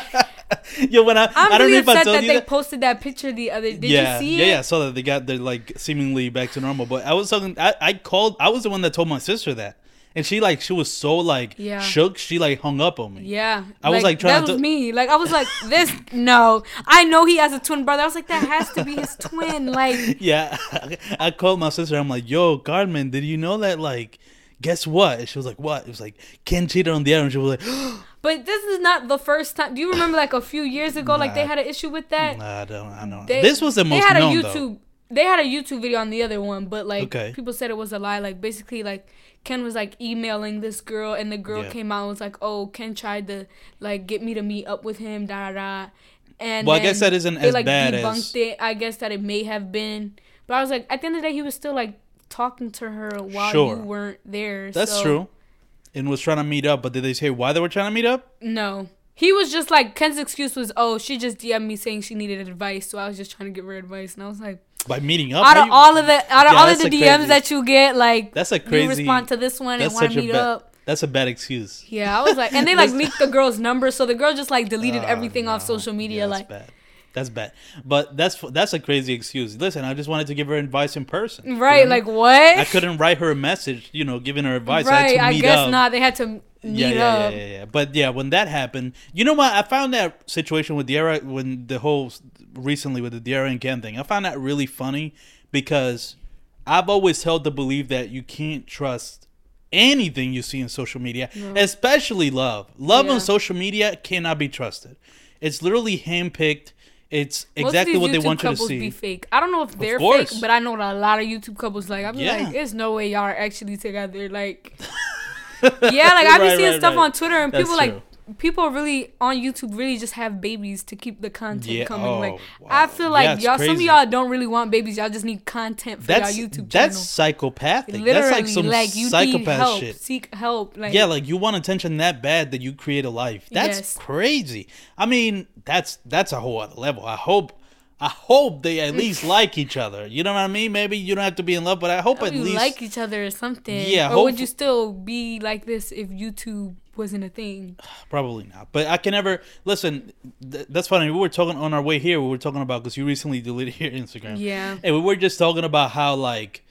Speaker 2: Yo, when I,
Speaker 1: I'm
Speaker 2: I don't
Speaker 1: really
Speaker 2: know if I told
Speaker 1: that
Speaker 2: you
Speaker 1: they
Speaker 2: that.
Speaker 1: They posted that picture the other. Did
Speaker 2: yeah,
Speaker 1: you see
Speaker 2: yeah,
Speaker 1: it?
Speaker 2: yeah. I saw that they got they're like seemingly back to normal. But I was talking. I, I called. I was the one that told my sister that, and she like she was so like
Speaker 1: Yeah.
Speaker 2: shook. She like hung up on me.
Speaker 1: Yeah,
Speaker 2: I was, like, trying
Speaker 1: that
Speaker 2: to-
Speaker 1: was me. Like I was like, this no. I know he has a twin brother. I was like, that has to be his twin. Like
Speaker 2: Yeah, I called my sister. I'm like, "Yo, Carmen, did you know that? Like, guess what?" And she was like, "What?" It was like Ken cheated on the other, and she was like, oh,
Speaker 1: But this is not the first time. Do you remember like a few years ago, like they had an issue with that?
Speaker 2: nah, "I don't, I know."
Speaker 1: They-
Speaker 2: this was the most.
Speaker 1: they had a YouTube.
Speaker 2: though.
Speaker 1: They had a YouTube video on the other one, but like
Speaker 2: Okay.
Speaker 1: people said it was a lie. Like basically, like Ken was like emailing this girl, and the girl
Speaker 2: Yeah.
Speaker 1: came out and was like, "Oh, Ken tried to like get me to meet up with him." Da da. da. And
Speaker 2: Well, I guess that isn't
Speaker 1: they,
Speaker 2: as
Speaker 1: like,
Speaker 2: bad
Speaker 1: debunked
Speaker 2: as-
Speaker 1: it. I guess that it may have been, but I was like, at the end of the day, he was still like talking to her while
Speaker 2: Sure.
Speaker 1: you weren't there.
Speaker 2: That's
Speaker 1: so-
Speaker 2: true. And was trying to meet up, but did they say why they were trying to meet up?
Speaker 1: No. He was just like Ken's excuse was, "Oh, she just DM'd me saying she needed advice, so I was just trying to give her advice." And I was like,
Speaker 2: By meeting up?
Speaker 1: out of
Speaker 2: you-
Speaker 1: all of the out of
Speaker 2: Yeah,
Speaker 1: all of the DMs
Speaker 2: crazy-
Speaker 1: that you get, like
Speaker 2: That's a
Speaker 1: you
Speaker 2: crazy.
Speaker 1: respond to this one and want to meet
Speaker 2: bad.
Speaker 1: up.
Speaker 2: That's a bad excuse.
Speaker 1: Yeah, I was like, and they like leaked the girl's number, so the girl just like deleted
Speaker 2: Oh,
Speaker 1: everything off social media.
Speaker 2: Yeah, that's
Speaker 1: like,
Speaker 2: bad. That's bad. But that's that's a crazy excuse. Listen, I just wanted to give her advice in person. You know
Speaker 1: Right,
Speaker 2: I mean?
Speaker 1: like what?
Speaker 2: I couldn't write her a message, you know, giving her advice. I,
Speaker 1: right,
Speaker 2: to
Speaker 1: I guess
Speaker 2: up.
Speaker 1: not. They had to meet
Speaker 2: Yeah, yeah,
Speaker 1: up.
Speaker 2: yeah, yeah, yeah. But yeah, when that happened, you know what? I found that situation with Diarra when the whole recently with the Diarra and Ken thing. I found that really funny because I've always held the belief that you can't trust anything you see in social media, especially love. Love
Speaker 1: Yeah.
Speaker 2: on social media cannot be trusted. It's literally handpicked. It's exactly what they
Speaker 1: YouTube
Speaker 2: want you to
Speaker 1: couples
Speaker 2: see.
Speaker 1: Be fake. I don't know if they're fake, but I know that a lot of YouTube couples like. I'm
Speaker 2: Yeah.
Speaker 1: like, there's no way y'all are actually together. Like, yeah, like I've been seeing
Speaker 2: right,
Speaker 1: stuff
Speaker 2: right.
Speaker 1: on Twitter and
Speaker 2: That's
Speaker 1: people like
Speaker 2: true.
Speaker 1: People really on YouTube really just have babies to keep the content
Speaker 2: Yeah,
Speaker 1: coming.
Speaker 2: oh,
Speaker 1: like
Speaker 2: wow.
Speaker 1: I feel like
Speaker 2: Yeah,
Speaker 1: y'all, some of y'all don't really want babies. Y'all just need content for
Speaker 2: That's
Speaker 1: y'all YouTube
Speaker 2: that's
Speaker 1: channel.
Speaker 2: psychopathic.
Speaker 1: Literally,
Speaker 2: that's like some
Speaker 1: like you need
Speaker 2: psychopath
Speaker 1: help,
Speaker 2: shit.
Speaker 1: seek help. Like
Speaker 2: yeah, like you want attention that bad that you create a life. That's
Speaker 1: Yes.
Speaker 2: crazy. I mean, that's that's a whole other level. I hope I hope they at least like each other. You know what I mean? Maybe you don't have to be in love, but I hope
Speaker 1: hope
Speaker 2: at
Speaker 1: you
Speaker 2: least
Speaker 1: like each other or something.
Speaker 2: Yeah,
Speaker 1: Or would you still be like this if YouTube wasn't a thing?
Speaker 2: probably not. But I can never listen. Th- that's funny. We were talking on our way here. We were talking about because you recently deleted your Instagram.
Speaker 1: Yeah.
Speaker 2: and we were just talking about how like.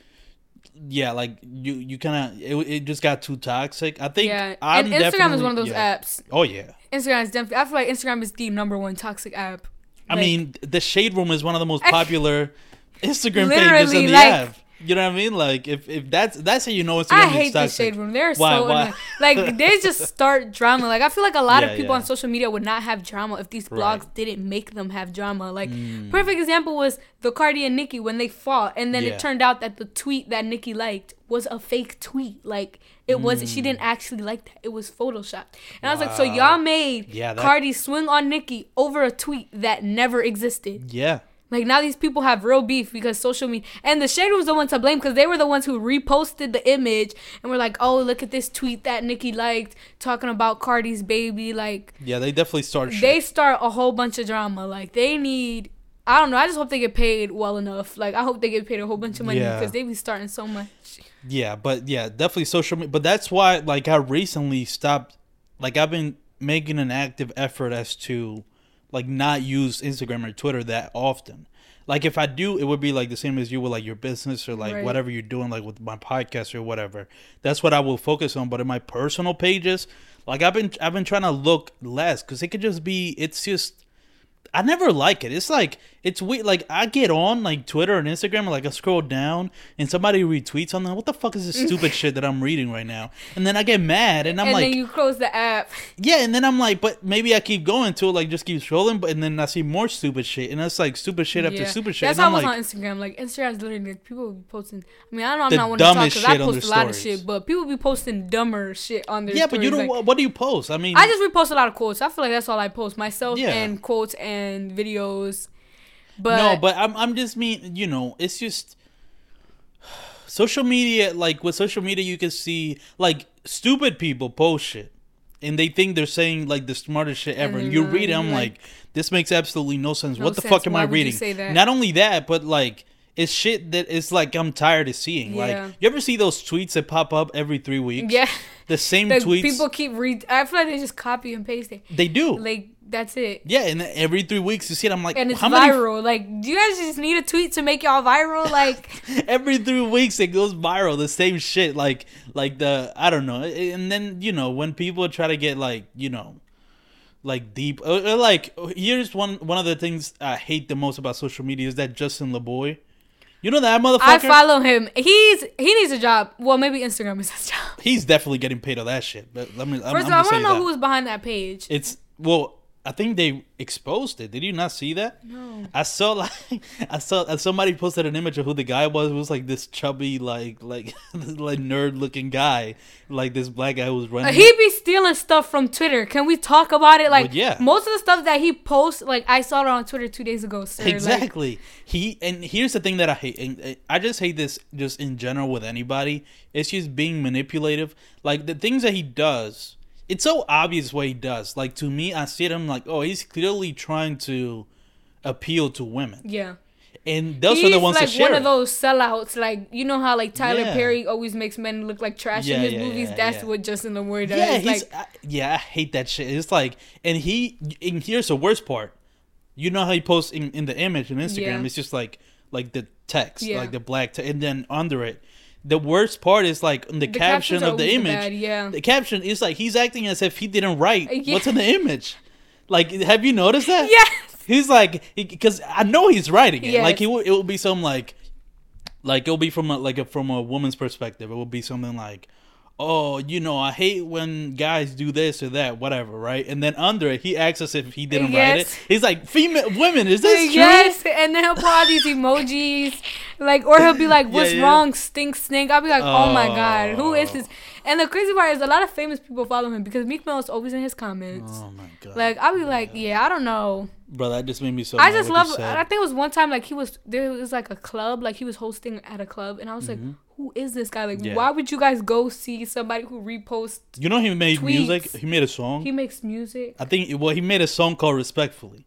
Speaker 2: Yeah, like you, you kind of it, it just got too toxic. I think
Speaker 1: Yeah,
Speaker 2: I'm
Speaker 1: and Instagram is one of those
Speaker 2: yeah.
Speaker 1: apps.
Speaker 2: Oh yeah,
Speaker 1: Instagram is definitely. I feel like Instagram is the number one toxic app.
Speaker 2: I
Speaker 1: Like,
Speaker 2: mean, the Shade Room is one of the most popular Instagram pages in the
Speaker 1: like-
Speaker 2: app. You know what I mean? Like, if, if that's that's how you know it's.
Speaker 1: I hate the shade room. They're
Speaker 2: Why-
Speaker 1: so
Speaker 2: why?
Speaker 1: like they just start drama. Like I feel like a lot
Speaker 2: Yeah,
Speaker 1: of people
Speaker 2: yeah.
Speaker 1: on social media would not have drama if these blogs
Speaker 2: Right.
Speaker 1: didn't make them have drama. Like
Speaker 2: Mm.
Speaker 1: perfect example was the Cardi and Nicki when they fought, and then
Speaker 2: Yeah.
Speaker 1: it turned out that the tweet that Nicki liked was a fake tweet. Like it was she didn't actually like that. It was photoshopped. And I was like, so. Y'all made
Speaker 2: Yeah, that-
Speaker 1: Cardi swing on Nicki over a tweet that never existed.
Speaker 2: Yeah,
Speaker 1: Like now these people have real beef because social media and the shade room's the one to blame because they were the ones who reposted the image and were like, oh look at this tweet that Nicki liked talking about Cardi's baby. Like
Speaker 2: yeah, they definitely started. Shit.
Speaker 1: they start a whole bunch of drama. Like they need. I don't know. I just hope they get paid well enough. Like I hope they get paid a whole bunch of money
Speaker 2: Yeah.
Speaker 1: because they be starting so much.
Speaker 2: Yeah, but yeah, definitely social media. But that's why, like, I recently stopped. Like, I've been making an active effort as to, like, not use Instagram or Twitter that often. Like, if I do, it would be like the same as you with like your business or like
Speaker 1: Right.
Speaker 2: whatever you're doing, like with my podcast or whatever. That's what I will focus on. But in my personal pages, like, I've been I've been trying to look less because it could just be. It's just. I never like it. It's like it's weird. Like I get on like Twitter and Instagram, and like I scroll down, and somebody retweets something. What the fuck is this stupid shit that I'm reading right now? And then I get mad, and I'm
Speaker 1: and
Speaker 2: like,
Speaker 1: then you close the app.
Speaker 2: yeah. And then I'm like, but maybe I keep going to it, like just keep scrolling, but and then I see more stupid shit, and that's like stupid shit after
Speaker 1: Yeah.
Speaker 2: stupid shit.
Speaker 1: That's
Speaker 2: and
Speaker 1: how
Speaker 2: I'm
Speaker 1: I was
Speaker 2: like,
Speaker 1: on Instagram. Like Instagram's literally like, people be posting. I mean, I know I'm not one to talk because I post a lot of shit, but people be posting dumber shit on their
Speaker 2: yeah, but you don't.
Speaker 1: like-
Speaker 2: what what do you post? I mean,
Speaker 1: I just repost a lot of quotes. I feel like that's all I post myself
Speaker 2: Yeah.
Speaker 1: and quotes and videos. But
Speaker 2: no, but I'm I'm just mean you know it's just social media. Like with social media, you can see like stupid people post shit, and they think they're saying like the smartest shit ever.
Speaker 1: And
Speaker 2: And, you
Speaker 1: not,
Speaker 2: read it, I'm like,
Speaker 1: like-
Speaker 2: this makes absolutely no sense.
Speaker 1: No
Speaker 2: what the
Speaker 1: sense.
Speaker 2: fuck am
Speaker 1: Why
Speaker 2: I reading? Not only that, but like. It's shit that it's like I'm tired of seeing.
Speaker 1: Yeah.
Speaker 2: Like, you ever see those tweets that pop up every three weeks?
Speaker 1: yeah,
Speaker 2: The same tweets.
Speaker 1: people keep read. I feel like they just copy and paste it.
Speaker 2: they do.
Speaker 1: Like that's it.
Speaker 2: yeah, and every three weeks you see it. I'm like,
Speaker 1: And it's
Speaker 2: how
Speaker 1: viral. Like, do you guys just need a tweet to make y'all viral? Like,
Speaker 2: every three weeks it goes viral the same shit like like the i don't know and then you know when people try to get like you know like deep or, or like here's one one of the things i hate the most about social media is that justin laboy you know that motherfucker
Speaker 1: I follow him. He's he needs a job. Well, maybe Instagram is his job.
Speaker 2: he's definitely getting paid on that shit but let me I'm,
Speaker 1: First
Speaker 2: I'm
Speaker 1: of all, I want to know
Speaker 2: that.
Speaker 1: who behind that page.
Speaker 2: it's well i think they exposed it did you not see that
Speaker 1: No.
Speaker 2: I saw like I saw uh, somebody posted an image of who the guy was. It was like this chubby, like like like nerd looking guy, like this black guy who was running.
Speaker 1: He be stealing stuff from Twitter. Can we talk about it? Like,
Speaker 2: Well, yeah.
Speaker 1: most of the stuff that he posts, like I saw it on Twitter two days ago. Sir. Like,
Speaker 2: exactly. he and here's the thing that I hate. And I just hate this just in general with anybody. It's just being manipulative. Like the things that he does. It's so obvious what he does. Like to me, I see it. I'm like, oh, he's clearly trying to appeal to women,
Speaker 1: yeah.
Speaker 2: and those
Speaker 1: He's
Speaker 2: are the ones
Speaker 1: like one
Speaker 2: it.
Speaker 1: of those sellouts. Like you know how like Tyler
Speaker 2: Yeah.
Speaker 1: Perry always makes men look like trash
Speaker 2: Yeah,
Speaker 1: in his
Speaker 2: yeah,
Speaker 1: movies. That's what Justin Laboy does.
Speaker 2: Yeah, he's
Speaker 1: like
Speaker 2: I, yeah, I hate that shit. It's like, and he, and here's the worst part. You know how he posts in, in the image in Instagram? It's just like like the text, like the black text, and then under it. The worst part is like the,
Speaker 1: The
Speaker 2: caption of the image.
Speaker 1: bad, yeah.
Speaker 2: The caption is like he's acting as if he didn't write
Speaker 1: Yeah.
Speaker 2: what's in the image. Like, have you noticed that?
Speaker 1: Yes.
Speaker 2: He's like, because I know he's writing it.
Speaker 1: Yes.
Speaker 2: Like, he will, it will be some like, like it'll be from a, like a, from a woman's perspective. It will be something like, oh, you know, I hate when guys do this or that, whatever, right? And then under it, he acts as if he didn't write it. He's like, female women, is this true?
Speaker 1: yes, and then he'll put all these emojis, like, or he'll be like, "What's
Speaker 2: yeah.
Speaker 1: wrong, stink snake?" I'll be like, "Oh, my god, who is
Speaker 2: Oh.
Speaker 1: this?" And the crazy part is, a lot of famous people follow him because Meek Mill is always in his comments.
Speaker 2: Oh my god,
Speaker 1: Like, I'll be like, "Yeah, I don't know."
Speaker 2: bro, that just made me so.
Speaker 1: I just love. I think it was one time like he was there was like a club, like he was hosting at a club, and I was like, mm-hmm. "Who is this guy? Like.
Speaker 2: Yeah.
Speaker 1: why would you guys go see somebody who reposts?
Speaker 2: You know, he made
Speaker 1: tweets.
Speaker 2: music. He made a song.
Speaker 1: He makes music."
Speaker 2: I think. Well, he made a song called "Respectfully."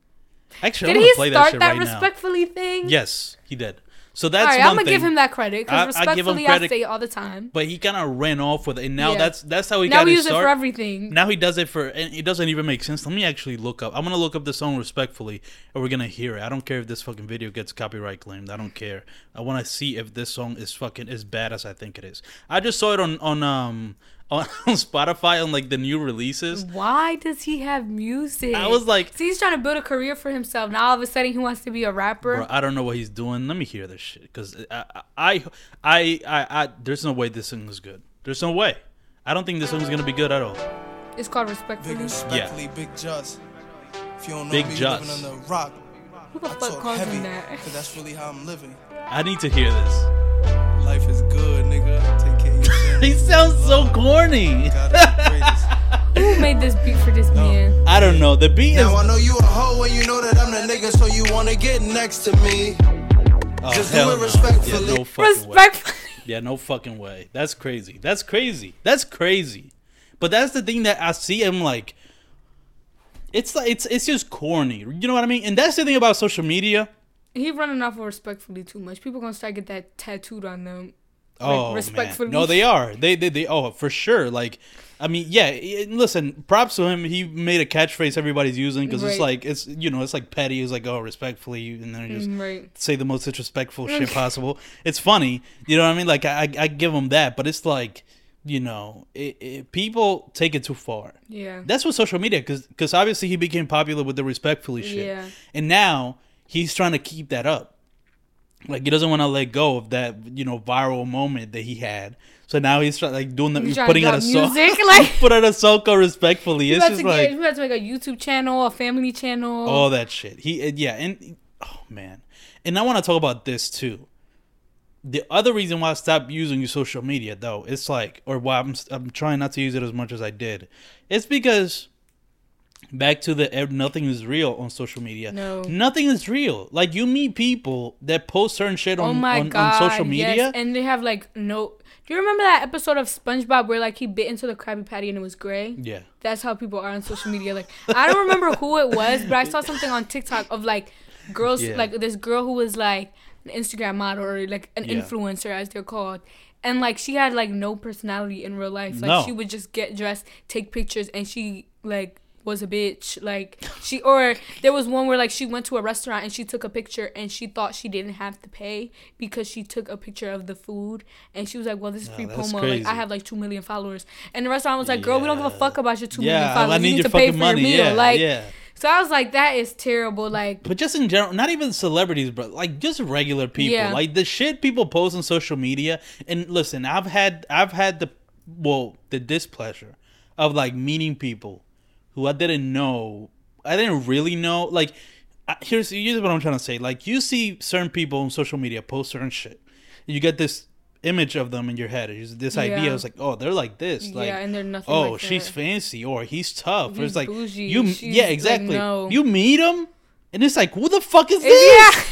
Speaker 2: Actually,
Speaker 1: Did
Speaker 2: I'm
Speaker 1: he
Speaker 2: gonna play
Speaker 1: start
Speaker 2: that
Speaker 1: that,
Speaker 2: right now.
Speaker 1: respectfully thing?
Speaker 2: Yes, he did. So that's
Speaker 1: right, I'm gonna
Speaker 2: thing.
Speaker 1: give him that credit
Speaker 2: I- I
Speaker 1: because
Speaker 2: give him
Speaker 1: respectfully, I,
Speaker 2: credit-
Speaker 1: say it all the time.
Speaker 2: but he kind of ran off with it, and now
Speaker 1: Yeah.
Speaker 2: that's that's how he
Speaker 1: Now
Speaker 2: got
Speaker 1: use it
Speaker 2: start.
Speaker 1: for everything.
Speaker 2: Now he does it for, and it doesn't even make sense. Let me actually look up. I'm gonna look up the song respectfully, and we're gonna hear it. I don't care if this fucking video gets copyright claimed. I don't care. I want to see if this song is fucking as bad as I think it is. I just saw it on on um on, on Spotify on like the new releases.
Speaker 1: Why does he have music?
Speaker 2: I was like-
Speaker 1: See, he's trying to build a career for himself. Now all of a sudden he wants to be a rapper.
Speaker 2: Bro, I don't know what he's doing. Let me hear this shit because I, I, I, I, I, there's no way this song is good. There's no way. I don't think this song's gonna be good at all.
Speaker 1: It's called
Speaker 4: Big
Speaker 1: respectfully.
Speaker 4: respectfully, Big Just. If you don't know
Speaker 2: Big
Speaker 4: me,
Speaker 2: Just.
Speaker 4: living under a rock.
Speaker 1: Who the
Speaker 4: I
Speaker 1: fuck
Speaker 4: talk
Speaker 1: calls
Speaker 4: heavy,
Speaker 1: him that?
Speaker 4: cause that's really how I'm living.
Speaker 2: I need to hear this.
Speaker 4: Life is good, nigga.
Speaker 2: He sounds so oh, corny.
Speaker 4: God is the greatest.
Speaker 1: Who made this beat for this man?
Speaker 2: I don't know. The beat is.
Speaker 4: Now I know you a hoe and you know that I'm the nigga, so you wanna get next to me.
Speaker 2: Oh,
Speaker 4: just do
Speaker 2: hell
Speaker 4: it
Speaker 2: no.
Speaker 4: respectfully.
Speaker 2: Yeah, no fucking way. Yeah, no fucking way. That's crazy. That's crazy. That's crazy. But that's the thing that I see. I'm like, it's like it's it's just corny. You know what I mean? And that's the thing about social media.
Speaker 1: He running off of respectfully too much. People gonna start get that tattooed on them.
Speaker 2: Oh
Speaker 1: respectfully.
Speaker 2: man, no, they are. They, they, they. Oh, for sure. Like, I mean, yeah. Listen, props to him. He made a catchphrase everybody's using because it's like it's you know it's like petty. It's like oh respectfully, and then just
Speaker 1: Mm, Right.
Speaker 2: say the most disrespectful shit possible. It's funny, you know what I mean? Like I, I give him that, but it's like, you know, it, it, people take it too far.
Speaker 1: Yeah.
Speaker 2: That's what social media, because obviously he became popular with the respectfully shit,
Speaker 1: Yeah.
Speaker 2: and now he's trying to keep that up. Like he doesn't want to let go of that, you know, viral moment that he had. So now he's like doing the
Speaker 1: He's
Speaker 2: he's putting out a song,
Speaker 1: like-
Speaker 2: put out a song respectfully. It's
Speaker 1: about,
Speaker 2: just
Speaker 1: to
Speaker 2: like
Speaker 1: get, you about to make a YouTube channel, a family channel.
Speaker 2: all that shit. He yeah, and oh man, and I want to talk about this too. The other reason why I stopped using social media though, it's like, or why I'm I'm trying not to use it as much as I did, it's because back to the nothing is real on social media.
Speaker 1: No.
Speaker 2: nothing is real. Like you meet people that post certain shit oh on
Speaker 1: oh my
Speaker 2: on,
Speaker 1: god.
Speaker 2: on social media.
Speaker 1: Yes. And they have like no. Do you remember that episode of SpongeBob where like he bit into the Krabby Patty and it was gray?
Speaker 2: yeah,
Speaker 1: That's how people are on social media. Like I don't remember who it was, but I saw something on TikTok of like girls
Speaker 2: Yeah.
Speaker 1: like this girl who was like an Instagram model or like an
Speaker 2: Yeah.
Speaker 1: influencer as they're called. And like she had like no personality in real life. Like
Speaker 2: No.
Speaker 1: she would just get dressed, take pictures, and she like was a bitch. Like she or there was one where like she went to a restaurant and she took a picture and she thought she didn't have to pay because she took a picture of the food and she was like, Well this is free promo.
Speaker 2: crazy.
Speaker 1: Like I have like two million followers. And the restaurant was like, Girl, we don't give a fuck about your two million
Speaker 2: yeah.
Speaker 1: followers.
Speaker 2: I
Speaker 1: You
Speaker 2: need
Speaker 1: need
Speaker 2: your
Speaker 1: to pay
Speaker 2: fucking
Speaker 1: for
Speaker 2: money.
Speaker 1: your meal.
Speaker 2: Yeah,
Speaker 1: like
Speaker 2: yeah.
Speaker 1: so I was like, that is terrible. Like
Speaker 2: But just in general, not even celebrities, but like just regular people.
Speaker 1: Yeah.
Speaker 2: Like the shit people post on social media. And listen, I've had I've had the well, the displeasure of like meeting people who I didn't know. I didn't really know. Like here's here's what I'm trying to say. Like you see certain people on social media post certain shit. You get this image of them in your head. It's this idea.
Speaker 1: Yeah.
Speaker 2: It's like, oh, they're like this. Like,
Speaker 1: Yeah, and they're nothing
Speaker 2: Oh,
Speaker 1: like
Speaker 2: she's
Speaker 1: that.
Speaker 2: fancy, or he's tough. Or it's like
Speaker 1: bougie,
Speaker 2: you. Yeah,
Speaker 1: like,
Speaker 2: exactly.
Speaker 1: no.
Speaker 2: You meet him, and it's like, who the fuck is eh, this?
Speaker 1: yeah.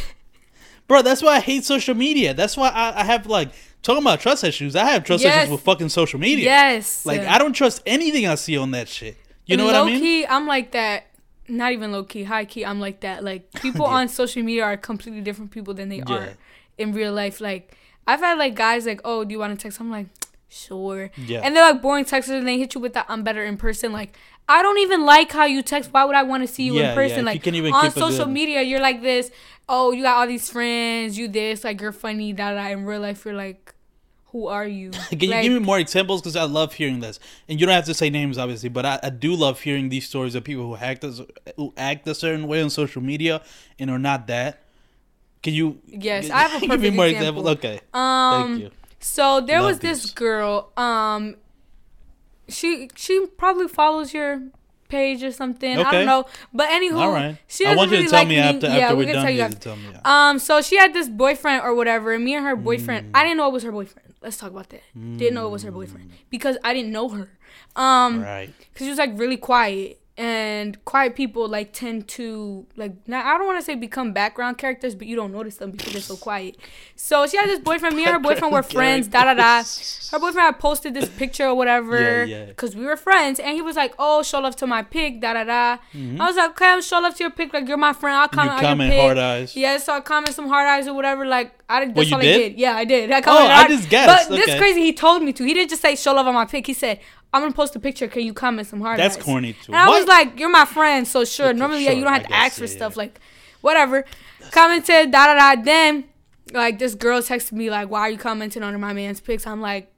Speaker 2: Bro, that's why I hate social media. That's why I, I have like talking about trust issues. I have trust
Speaker 1: Yes.
Speaker 2: issues with fucking social media.
Speaker 1: Yes.
Speaker 2: Like I don't trust anything I see on that shit. You know what I
Speaker 1: low
Speaker 2: mean?
Speaker 1: key, I'm like that. Not even low key, high key. I'm like that. Like people
Speaker 2: Yeah.
Speaker 1: on social media are completely different people than they
Speaker 2: Yeah.
Speaker 1: are in real life. Like I've had like guys like, oh, do you want to text? I'm like, Sure.
Speaker 2: Yeah.
Speaker 1: And they're like boring texters and they hit you with that I'm better in person. Like, I don't even like how you text. Why would I want to see you
Speaker 2: Yeah, yeah,
Speaker 1: in person?
Speaker 2: you
Speaker 1: Like
Speaker 2: even
Speaker 1: on social media, you're like this. Oh, you got all these friends. You this. Like you're funny. Da da. In real life, you're like, who are you?
Speaker 2: Can you give me more examples? Because I love hearing this, and you don't have to say names, obviously, but I, I do love hearing these stories of people who act as, who act a certain way on social media and are not that. Can you?
Speaker 1: Yes, I have a
Speaker 2: give me
Speaker 1: perfect
Speaker 2: more
Speaker 1: example.
Speaker 2: examples. Okay,
Speaker 1: Um,
Speaker 2: thank you.
Speaker 1: So there
Speaker 2: Love
Speaker 1: was this
Speaker 2: these.
Speaker 1: girl. Um, she she probably follows your page or something.
Speaker 2: Okay.
Speaker 1: I don't know. But anywho,
Speaker 2: All right.
Speaker 1: she
Speaker 2: I
Speaker 1: doesn't
Speaker 2: want you
Speaker 1: really
Speaker 2: to tell
Speaker 1: like
Speaker 2: me after
Speaker 1: Yeah,
Speaker 2: after
Speaker 1: we
Speaker 2: we're
Speaker 1: can
Speaker 2: done.
Speaker 1: tell you
Speaker 2: You
Speaker 1: after.
Speaker 2: tell me. Yeah.
Speaker 1: Um, so she had this boyfriend or whatever, and me and her boyfriend. I didn't know it was her boyfriend. Let's talk about that. Didn't know it was her boyfriend because I didn't know her. Um,
Speaker 2: Right.
Speaker 1: because she was like really quiet and quiet people like tend to like now i don't want to say become background characters but you don't notice them because they're so quiet so she had this boyfriend me and her boyfriend were friends da da da her boyfriend had posted this picture or whatever
Speaker 2: Yeah, yeah.
Speaker 1: because we were friends and he was like oh show love to my pic da da da i was like okay i'm show love to your pic like you're my friend i'll
Speaker 2: Mm-hmm. You
Speaker 1: comment on your
Speaker 2: comment
Speaker 1: pic
Speaker 2: hard eyes.
Speaker 1: yeah so i comment some hard eyes or whatever like i did
Speaker 2: Well,
Speaker 1: that's
Speaker 2: you
Speaker 1: all
Speaker 2: did?
Speaker 1: i did yeah i did i
Speaker 2: Oh, I just guessed.
Speaker 1: but this
Speaker 2: Okay.
Speaker 1: crazy he told me to he didn't just say show love on my pic he said I'm gonna post a picture. Can you comment some hard
Speaker 2: That's
Speaker 1: eyes?
Speaker 2: corny, too.
Speaker 1: And I was like, "You're my friend, so sure." Normally, yeah, you don't have
Speaker 2: I
Speaker 1: to
Speaker 2: guess,
Speaker 1: ask for
Speaker 2: yeah,
Speaker 1: stuff
Speaker 2: yeah.
Speaker 1: like, whatever. Commented da da da. Then, like, this girl texted me like, "Why are you commenting on my man's pics?" I'm like,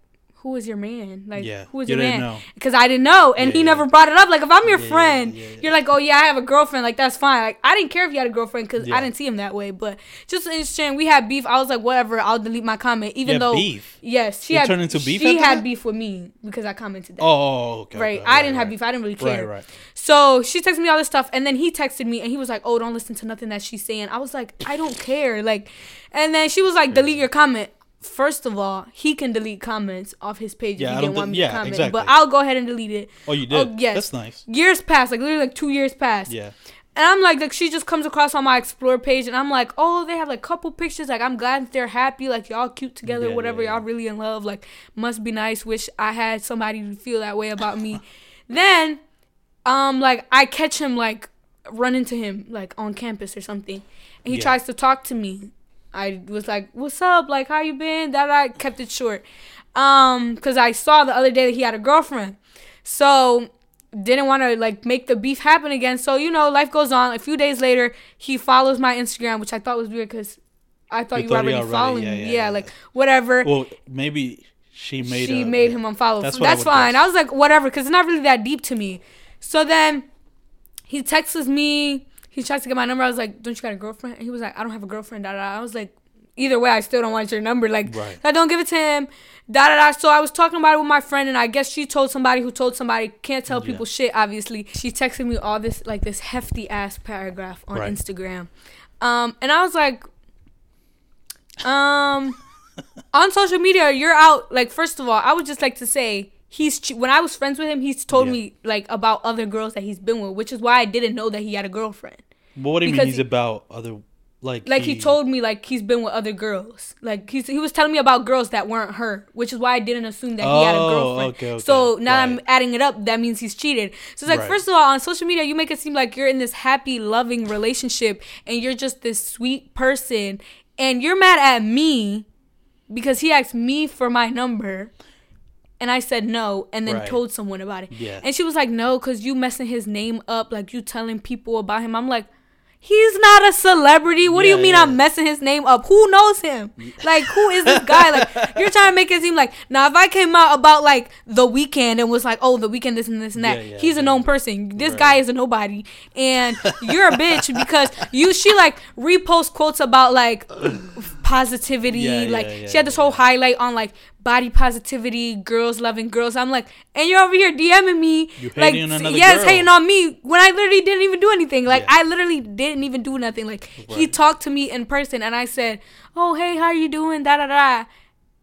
Speaker 1: "Who is your man? Like,
Speaker 2: Yeah,
Speaker 1: who is
Speaker 2: you
Speaker 1: your
Speaker 2: didn't
Speaker 1: man?" Because I didn't know, and
Speaker 2: Yeah,
Speaker 1: he
Speaker 2: yeah.
Speaker 1: never brought it up. Like, if I'm your
Speaker 2: Yeah, yeah,
Speaker 1: friend,
Speaker 2: yeah, yeah.
Speaker 1: you're like, "Oh yeah, I have a girlfriend." Like, that's fine. Like, I didn't care if you had a girlfriend because
Speaker 2: Yeah.
Speaker 1: I didn't see him that way. But just interesting, we had beef. I was like, "Whatever, I'll delete my comment." Even
Speaker 2: had
Speaker 1: though
Speaker 2: beef?
Speaker 1: Yes, she
Speaker 2: It
Speaker 1: had.
Speaker 2: turned into beef
Speaker 1: She had
Speaker 2: that?
Speaker 1: beef with me because I commented that.
Speaker 2: Oh, oh, oh okay.
Speaker 1: Right.
Speaker 2: okay,
Speaker 1: I didn't have beef. I didn't really
Speaker 2: Right,
Speaker 1: care.
Speaker 2: right.
Speaker 1: So she texted me all this stuff, and then he texted me, and he was like, "Oh, don't listen to nothing that she's saying." I was like, "I don't care." Like, and then she was like, "Delete your comment." First of all, he can delete comments off his page
Speaker 2: Yeah,
Speaker 1: if he didn't want me
Speaker 2: yeah,
Speaker 1: to comment.
Speaker 2: exactly.
Speaker 1: But I'll go ahead and delete it.
Speaker 2: Oh, you did.
Speaker 1: Oh, yes.
Speaker 2: That's nice.
Speaker 1: Years passed, like literally like two years passed.
Speaker 2: Yeah.
Speaker 1: And I'm like, like she just comes across on my explore page, and I'm like, oh, they have like a couple pictures. Like I'm glad they're happy, like y'all cute together,
Speaker 2: Yeah,
Speaker 1: whatever. Y'all really in love. Like must be nice. Wish I had somebody to feel that way about me. then, um, like I catch him like run into him like on campus or something, and he tries to talk to me. I was like, "What's up? Like, how you been?" That I kept it short, um, because I saw the other day that he had a girlfriend, so didn't want to like make the beef happen again. So you know, life goes on. A few days later, he follows my Instagram, which I thought was weird because I thought
Speaker 2: You
Speaker 1: you,
Speaker 2: thought
Speaker 1: were already
Speaker 2: already-
Speaker 1: following
Speaker 2: yeah,
Speaker 1: me.
Speaker 2: yeah,
Speaker 1: Yeah,
Speaker 2: yeah.
Speaker 1: like whatever.
Speaker 2: Well, maybe she made.
Speaker 1: she
Speaker 2: a,
Speaker 1: made him unfollow.
Speaker 2: That's
Speaker 1: That's,
Speaker 2: I
Speaker 1: fine.
Speaker 2: guess.
Speaker 1: I was like, whatever, because it's not really that deep to me. So then he texts me. He tries to get my number. I was like, don't you got a girlfriend? And he was like, I don't have a girlfriend. Da, da, da. I was like, either way, I still don't want your number. Like,
Speaker 2: Right.
Speaker 1: I don't give it to him. Da da da. So I was talking about it with my friend, and I guess she told somebody who told somebody. Can't tell people shit, obviously. She texted me all this like this hefty ass paragraph on
Speaker 2: Right.
Speaker 1: Instagram, um, and I was like, um, on social media, you're out. Like, first of all, I would just like to say. He's when I was friends with him, he's told
Speaker 2: Yeah.
Speaker 1: me like about other girls that he's been with, which is why I didn't know that he had a girlfriend.
Speaker 2: But what do you mean he's
Speaker 1: he-
Speaker 2: about other like?
Speaker 1: Like he told me like he's been with other girls. Like he's he was telling me about girls that weren't her, which is why I didn't assume that he had a
Speaker 2: Oh,
Speaker 1: girlfriend.
Speaker 2: okay, okay.
Speaker 1: So now I'm adding it up, that means he's cheated. So it's like
Speaker 2: Right.
Speaker 1: first of all, on social media you make it seem like you're in this happy, loving relationship and you're just this sweet person and you're mad at me because he asked me for my number and I said no and then
Speaker 2: Right.
Speaker 1: told someone about it.
Speaker 2: Yeah.
Speaker 1: And she was like, No, because you messing his name up, like you telling people about him. I'm like, He's not a celebrity. What do you mean
Speaker 2: yeah.
Speaker 1: I'm messing his name up? Who knows him? Like, who is this guy? Like, you're trying to make it seem like now if I came out about like the Weeknd and was like, oh, the Weeknd, this and this and that,
Speaker 2: Yeah, yeah,
Speaker 1: he's a known person. This
Speaker 2: Right.
Speaker 1: guy is a nobody, and you're a bitch because you she like repost quotes about like positivity.
Speaker 2: Yeah, yeah,
Speaker 1: like
Speaker 2: yeah,
Speaker 1: she had this whole highlight on like body positivity, girls loving girls. I'm like, and you're over here DMing me,
Speaker 2: You
Speaker 1: like, yes,
Speaker 2: girl.
Speaker 1: hating on me when I literally didn't even do anything. Like,
Speaker 2: Yeah.
Speaker 1: I literally didn't even do nothing. Like, he talked to me in person, and I said, "Oh, hey, how are you doing?" Da da da.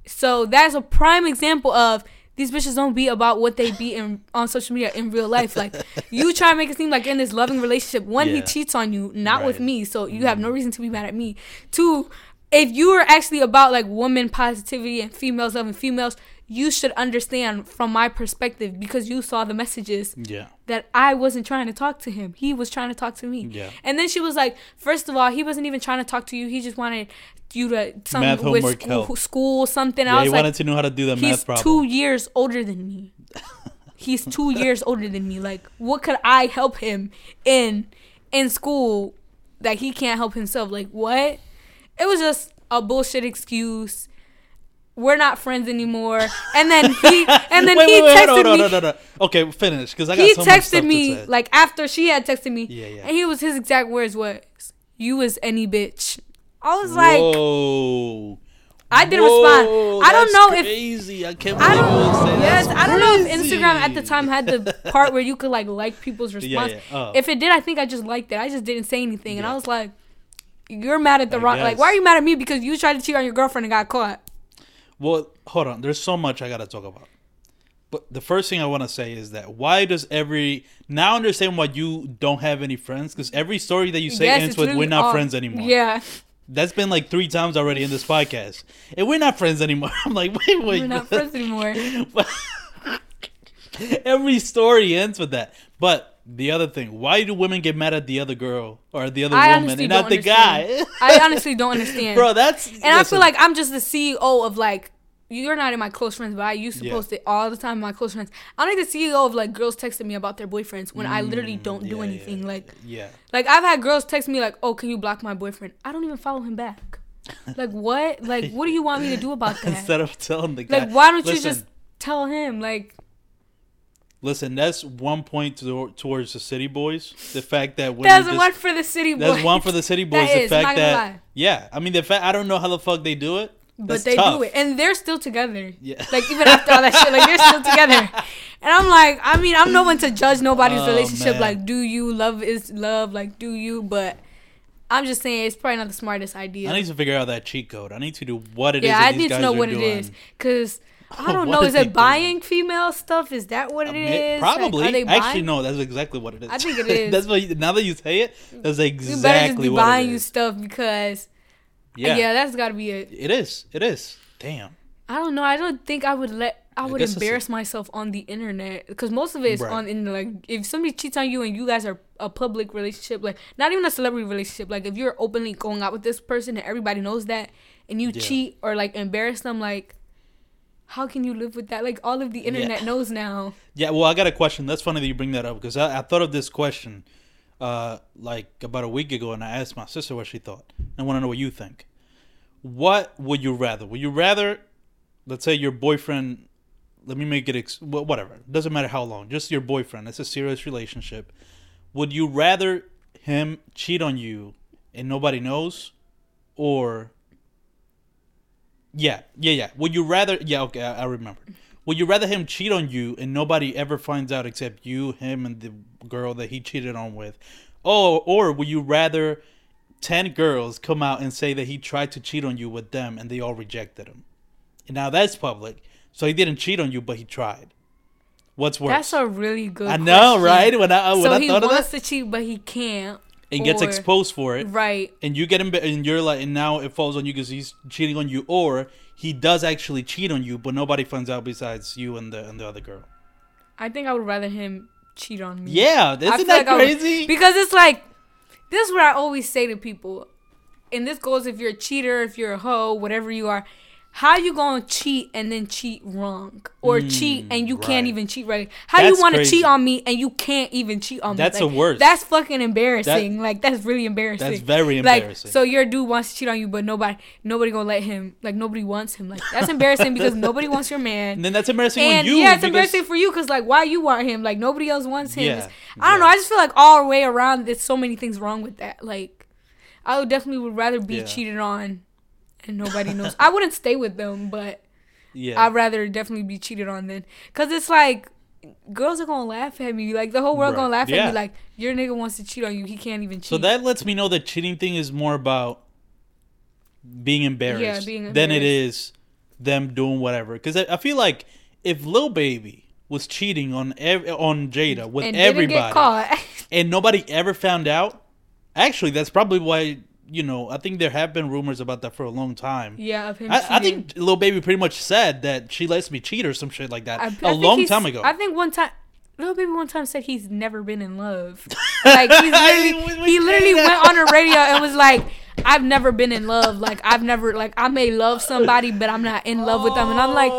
Speaker 1: So that's a prime example of. These bitches don't be about what they be in on social media in real life. Like you try to make it seem like in this loving relationship. One, he cheats on you, not with me, so you have no mm. reason to be mad at me. Two, if you were actually about like woman positivity and females loving females, you should understand from my perspective because you saw the messages
Speaker 2: Yeah.
Speaker 1: that I wasn't trying to talk to him. He was trying to talk to me.
Speaker 2: Yeah.
Speaker 1: And then she was like, first of all, he wasn't even trying to talk to you. He just wanted you to some
Speaker 2: Math
Speaker 1: with
Speaker 2: homework
Speaker 1: school,
Speaker 2: help.
Speaker 1: school something. I
Speaker 2: Yeah,
Speaker 1: was
Speaker 2: he
Speaker 1: like,
Speaker 2: wanted to know how to do the math problem.
Speaker 1: two years older than me. He's two years older than me. Like, what could I help him in in school that he can't help himself? Like, what? It was just a bullshit excuse. We're not friends anymore. And then he and then
Speaker 2: wait,
Speaker 1: he
Speaker 2: wait,
Speaker 1: texted me.
Speaker 2: no, no, no, no. Okay, finish because I got
Speaker 1: He
Speaker 2: so
Speaker 1: texted me like after she had texted me,
Speaker 2: Yeah, yeah.
Speaker 1: and he was his exact words was, "You was any bitch." I was like,
Speaker 2: Whoa.
Speaker 1: I didn't
Speaker 2: Whoa,
Speaker 1: respond. I don't know if
Speaker 2: crazy. I can't
Speaker 1: I
Speaker 2: believe you would
Speaker 1: don't. Yes, I don't know if. Instagram at the time had the part where you could like like people's response.
Speaker 2: yeah. Oh.
Speaker 1: If it did, I think I just liked it. I just didn't say anything, and I was like, "You're mad at the
Speaker 2: I
Speaker 1: wrong. Like, why are you mad at me because you tried to cheat on your girlfriend and got caught?"
Speaker 2: Well, hold on. There's so much I gotta talk about. But the first thing I want to say is that why does every now I understand why you don't have any friends because every story that you say
Speaker 1: Yes,
Speaker 2: ends with "we're not
Speaker 1: all-
Speaker 2: friends anymore."
Speaker 1: Yeah,
Speaker 2: that's been like three times already in this podcast, and we're not friends anymore. I'm like, wait, wait,
Speaker 1: we're not friends anymore.
Speaker 2: every story ends with that. But the other thing, why do women get mad at the other girl or the other
Speaker 1: I
Speaker 2: woman and not
Speaker 1: don't
Speaker 2: the guy?
Speaker 1: I honestly don't understand,
Speaker 2: Bro, that's
Speaker 1: And I feel like I'm just the CEO of like you're not in my close friends, but I used to
Speaker 2: Yeah.
Speaker 1: post it all the time. in My close friends. I'm like the CEO of like girls texting me about their boyfriends when I literally don't do
Speaker 2: Mm,
Speaker 1: anything.
Speaker 2: yeah,
Speaker 1: Like
Speaker 2: yeah.
Speaker 1: like I've had girls text me like, "Oh, can you block my boyfriend?" I don't even follow him back. Like what? Like what do you want me to do about that?
Speaker 2: Instead of telling the guy,
Speaker 1: like why don't you just tell him? Like
Speaker 2: Listen, that's one point to, towards the city boys. The fact that when
Speaker 1: that's one for the city boys.
Speaker 2: that's one for the city boys.
Speaker 1: That
Speaker 2: the
Speaker 1: is,
Speaker 2: fact that
Speaker 1: lie.
Speaker 2: yeah, I mean the fact I don't know how the fuck they do it,
Speaker 1: but they
Speaker 2: tough.
Speaker 1: do it, and they're still together.
Speaker 2: Yeah.
Speaker 1: Like even after all that shit, like they're still together. And I'm like, I mean, I'm no one to judge nobody's
Speaker 2: Oh,
Speaker 1: relationship.
Speaker 2: man.
Speaker 1: Like, do you love is love? Like, do you? But I'm just saying, it's probably not the smartest idea.
Speaker 2: I need to figure out that cheat code. I need to do what it is.
Speaker 1: yeah,
Speaker 2: that
Speaker 1: I need to know what
Speaker 2: doing.
Speaker 1: it is, cause I don't know. Is it
Speaker 2: doing?
Speaker 1: buying female stuff? Is that what it is? Like,
Speaker 2: Probably.
Speaker 1: are they
Speaker 2: Actually, no. That's exactly what it is.
Speaker 1: I think it is.
Speaker 2: that's what. You, now that you say it, that's exactly You
Speaker 1: better just be buying you stuff because uh,
Speaker 2: Yeah.
Speaker 1: yeah, that's got to be it.
Speaker 2: It is. It is. Damn.
Speaker 1: I don't know. I don't think I would let. I would
Speaker 2: it's a-
Speaker 1: embarrass myself on the internet because most of it is
Speaker 2: Right.
Speaker 1: on in like if somebody cheats on you and you guys are a public relationship, like not even a celebrity relationship, like if you're openly going out with this person and everybody knows that and you
Speaker 2: Yeah.
Speaker 1: cheat or like embarrass them, like how can you live with that? Like all of the internet knows now.
Speaker 2: Yeah, well, I got a question. That's funny that you bring that up because I, I thought of this question uh, like about a week ago, and I asked my sister what she thought. I want to know what you think. What would you rather? Would you rather, let's say, your boyfriend? Let me make it ex- whatever. Doesn't matter how long. Just your boyfriend. It's a serious relationship. Would you rather him cheat on you and nobody knows, or yeah, yeah, yeah. Would you rather? Yeah, okay, I, I remember. Would you rather him cheat on you and nobody ever finds out except you, him, and the girl that he cheated on with? Oh, or would you rather ten girls come out and say that he tried to cheat on you with them and they all rejected him? And now that's public. So he didn't cheat on you, but he tried. What's worse?
Speaker 1: That's a really good.
Speaker 2: I know,
Speaker 1: question.
Speaker 2: right? When I when
Speaker 1: so
Speaker 2: I
Speaker 1: he
Speaker 2: thought of
Speaker 1: wants
Speaker 2: that,
Speaker 1: to cheat, but he can't.
Speaker 2: And gets
Speaker 1: or-
Speaker 2: exposed for it,
Speaker 1: Right.
Speaker 2: and you get him, and you're like, and now it falls on you because he's cheating on you, or he does actually cheat on you, but nobody finds out besides you and the and the other girl.
Speaker 1: I think I would rather him cheat on me.
Speaker 2: Yeah, isn't that
Speaker 1: like I would-
Speaker 2: crazy?
Speaker 1: because it's like this is what I always say to people, and this goes if you're a cheater, if you're a hoe, whatever you are. How you gonna cheat and then cheat wrong, or cheat and you can't
Speaker 2: Mm,
Speaker 1: even cheat right? How you want to cheat on me and you can't even cheat on me?
Speaker 2: That's
Speaker 1: Like,
Speaker 2: the worst.
Speaker 1: That's fucking embarrassing. like that's really embarrassing.
Speaker 2: That's very embarrassing.
Speaker 1: Like so your dude wants to cheat on you, but nobody nobody gonna let him. Like nobody wants him. Like that's embarrassing because nobody wants your man.
Speaker 2: and then that's embarrassing
Speaker 1: And
Speaker 2: you.
Speaker 1: yeah, it's
Speaker 2: because-
Speaker 1: embarrassing for you because like why you want him? Like nobody else wants him.
Speaker 2: Yeah,
Speaker 1: I don't know. I just feel like all the way around, there's so many things wrong with that. Like I would definitely would rather be
Speaker 2: Yeah.
Speaker 1: cheated on, and nobody knows. I wouldn't stay with them, but
Speaker 2: Yeah,
Speaker 1: I'd rather definitely be cheated on then, cause it's like. Girls are gonna laugh at me, like the whole world
Speaker 2: Right.
Speaker 1: gonna laugh at me, like your nigga wants to cheat on you, he can't even cheat.
Speaker 2: so that lets me know that cheating thing is more about being embarrassed,
Speaker 1: being
Speaker 2: than it is them doing whatever. Because I, I feel like if Lil Baby was cheating on ev- on Jayda with
Speaker 1: and
Speaker 2: everybody,
Speaker 1: didn't get caught.
Speaker 2: and nobody ever found out. Actually, that's probably why you know, I think there have been rumors about that for a long time.
Speaker 1: Yeah, of him.
Speaker 2: I, I think Lil Baby pretty much said that she lets me cheat or some shit like that
Speaker 1: I- I
Speaker 2: a long time ago.
Speaker 1: I think one time, Lil Baby one time said he's never been in love. Like he's literally, he literally went on a radio and was like, "I've never been in love. Like I've never like I may love somebody, but I'm not in love with them." And I'm like,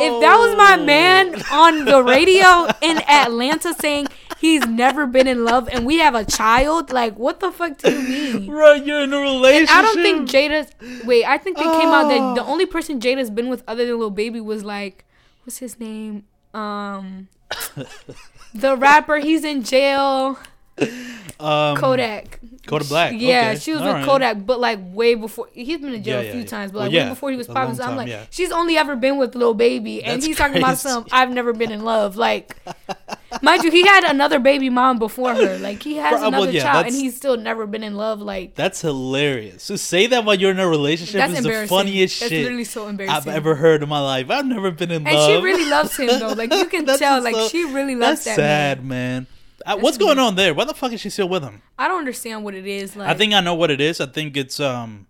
Speaker 1: if that was my man oh. on the radio in Atlanta saying he's never been in love and we have a child, like what the fuck do you mean?
Speaker 2: Bro, you're in a relationship.
Speaker 1: I don't think Jayda's. Wait, I think they came out that the
Speaker 2: Oh.
Speaker 1: only person Jayda's been with other than Lil Baby was like, what's his name? Um, the rapper. He's in jail.
Speaker 2: um,
Speaker 1: Kodak.
Speaker 2: Kodak Black.
Speaker 1: Yeah,
Speaker 2: okay.
Speaker 1: she was
Speaker 2: All
Speaker 1: with
Speaker 2: right.
Speaker 1: Kodak, but like way before. He's been in jail
Speaker 2: Yeah,
Speaker 1: a few
Speaker 2: yeah.
Speaker 1: times, but like
Speaker 2: yeah.
Speaker 1: way before he was popping. So I'm like, she's only ever been with Lil Baby, and
Speaker 2: That's
Speaker 1: he's talking about
Speaker 2: crazy.
Speaker 1: some. I've never been in love. Like, mind you, he had another baby mom before her. Like, he has
Speaker 2: Bro, well,
Speaker 1: another
Speaker 2: yeah,
Speaker 1: child, and he's still never been in love. Like,
Speaker 2: That's hilarious. To say that while you're in a relationship
Speaker 1: That's
Speaker 2: is the funniest
Speaker 1: That's
Speaker 2: shit
Speaker 1: literally so embarrassing.
Speaker 2: I've ever heard in my life. I've never been in
Speaker 1: And
Speaker 2: love.
Speaker 1: And she really loves him though. Like you can tell,
Speaker 2: just
Speaker 1: like she really loves
Speaker 2: That's
Speaker 1: that
Speaker 2: sad,
Speaker 1: man.
Speaker 2: man. Uh, what's going on there? Why the fuck is she still with him?
Speaker 1: I don't understand what it is. Like
Speaker 2: I think I know what it is. I think it's um,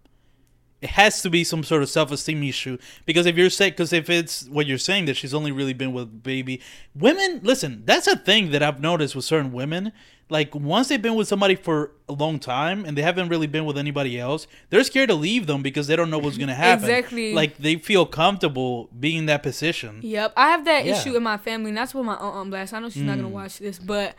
Speaker 2: it has to be some sort of self esteem issue because if you're saying because if it's what you're saying that she's only really been with baby women, listen, that's a thing that I've noticed with certain women. Like once they've been with somebody for a long time and they haven't really been with anybody else, they're scared to leave them because they don't know what's gonna happen.
Speaker 1: Exactly.
Speaker 2: Like they feel comfortable being in that position.
Speaker 1: Yep, I have that
Speaker 2: Yeah.
Speaker 1: issue in my family, and that's what my aunt on blast. I know she's not gonna
Speaker 2: Mm.
Speaker 1: watch this, but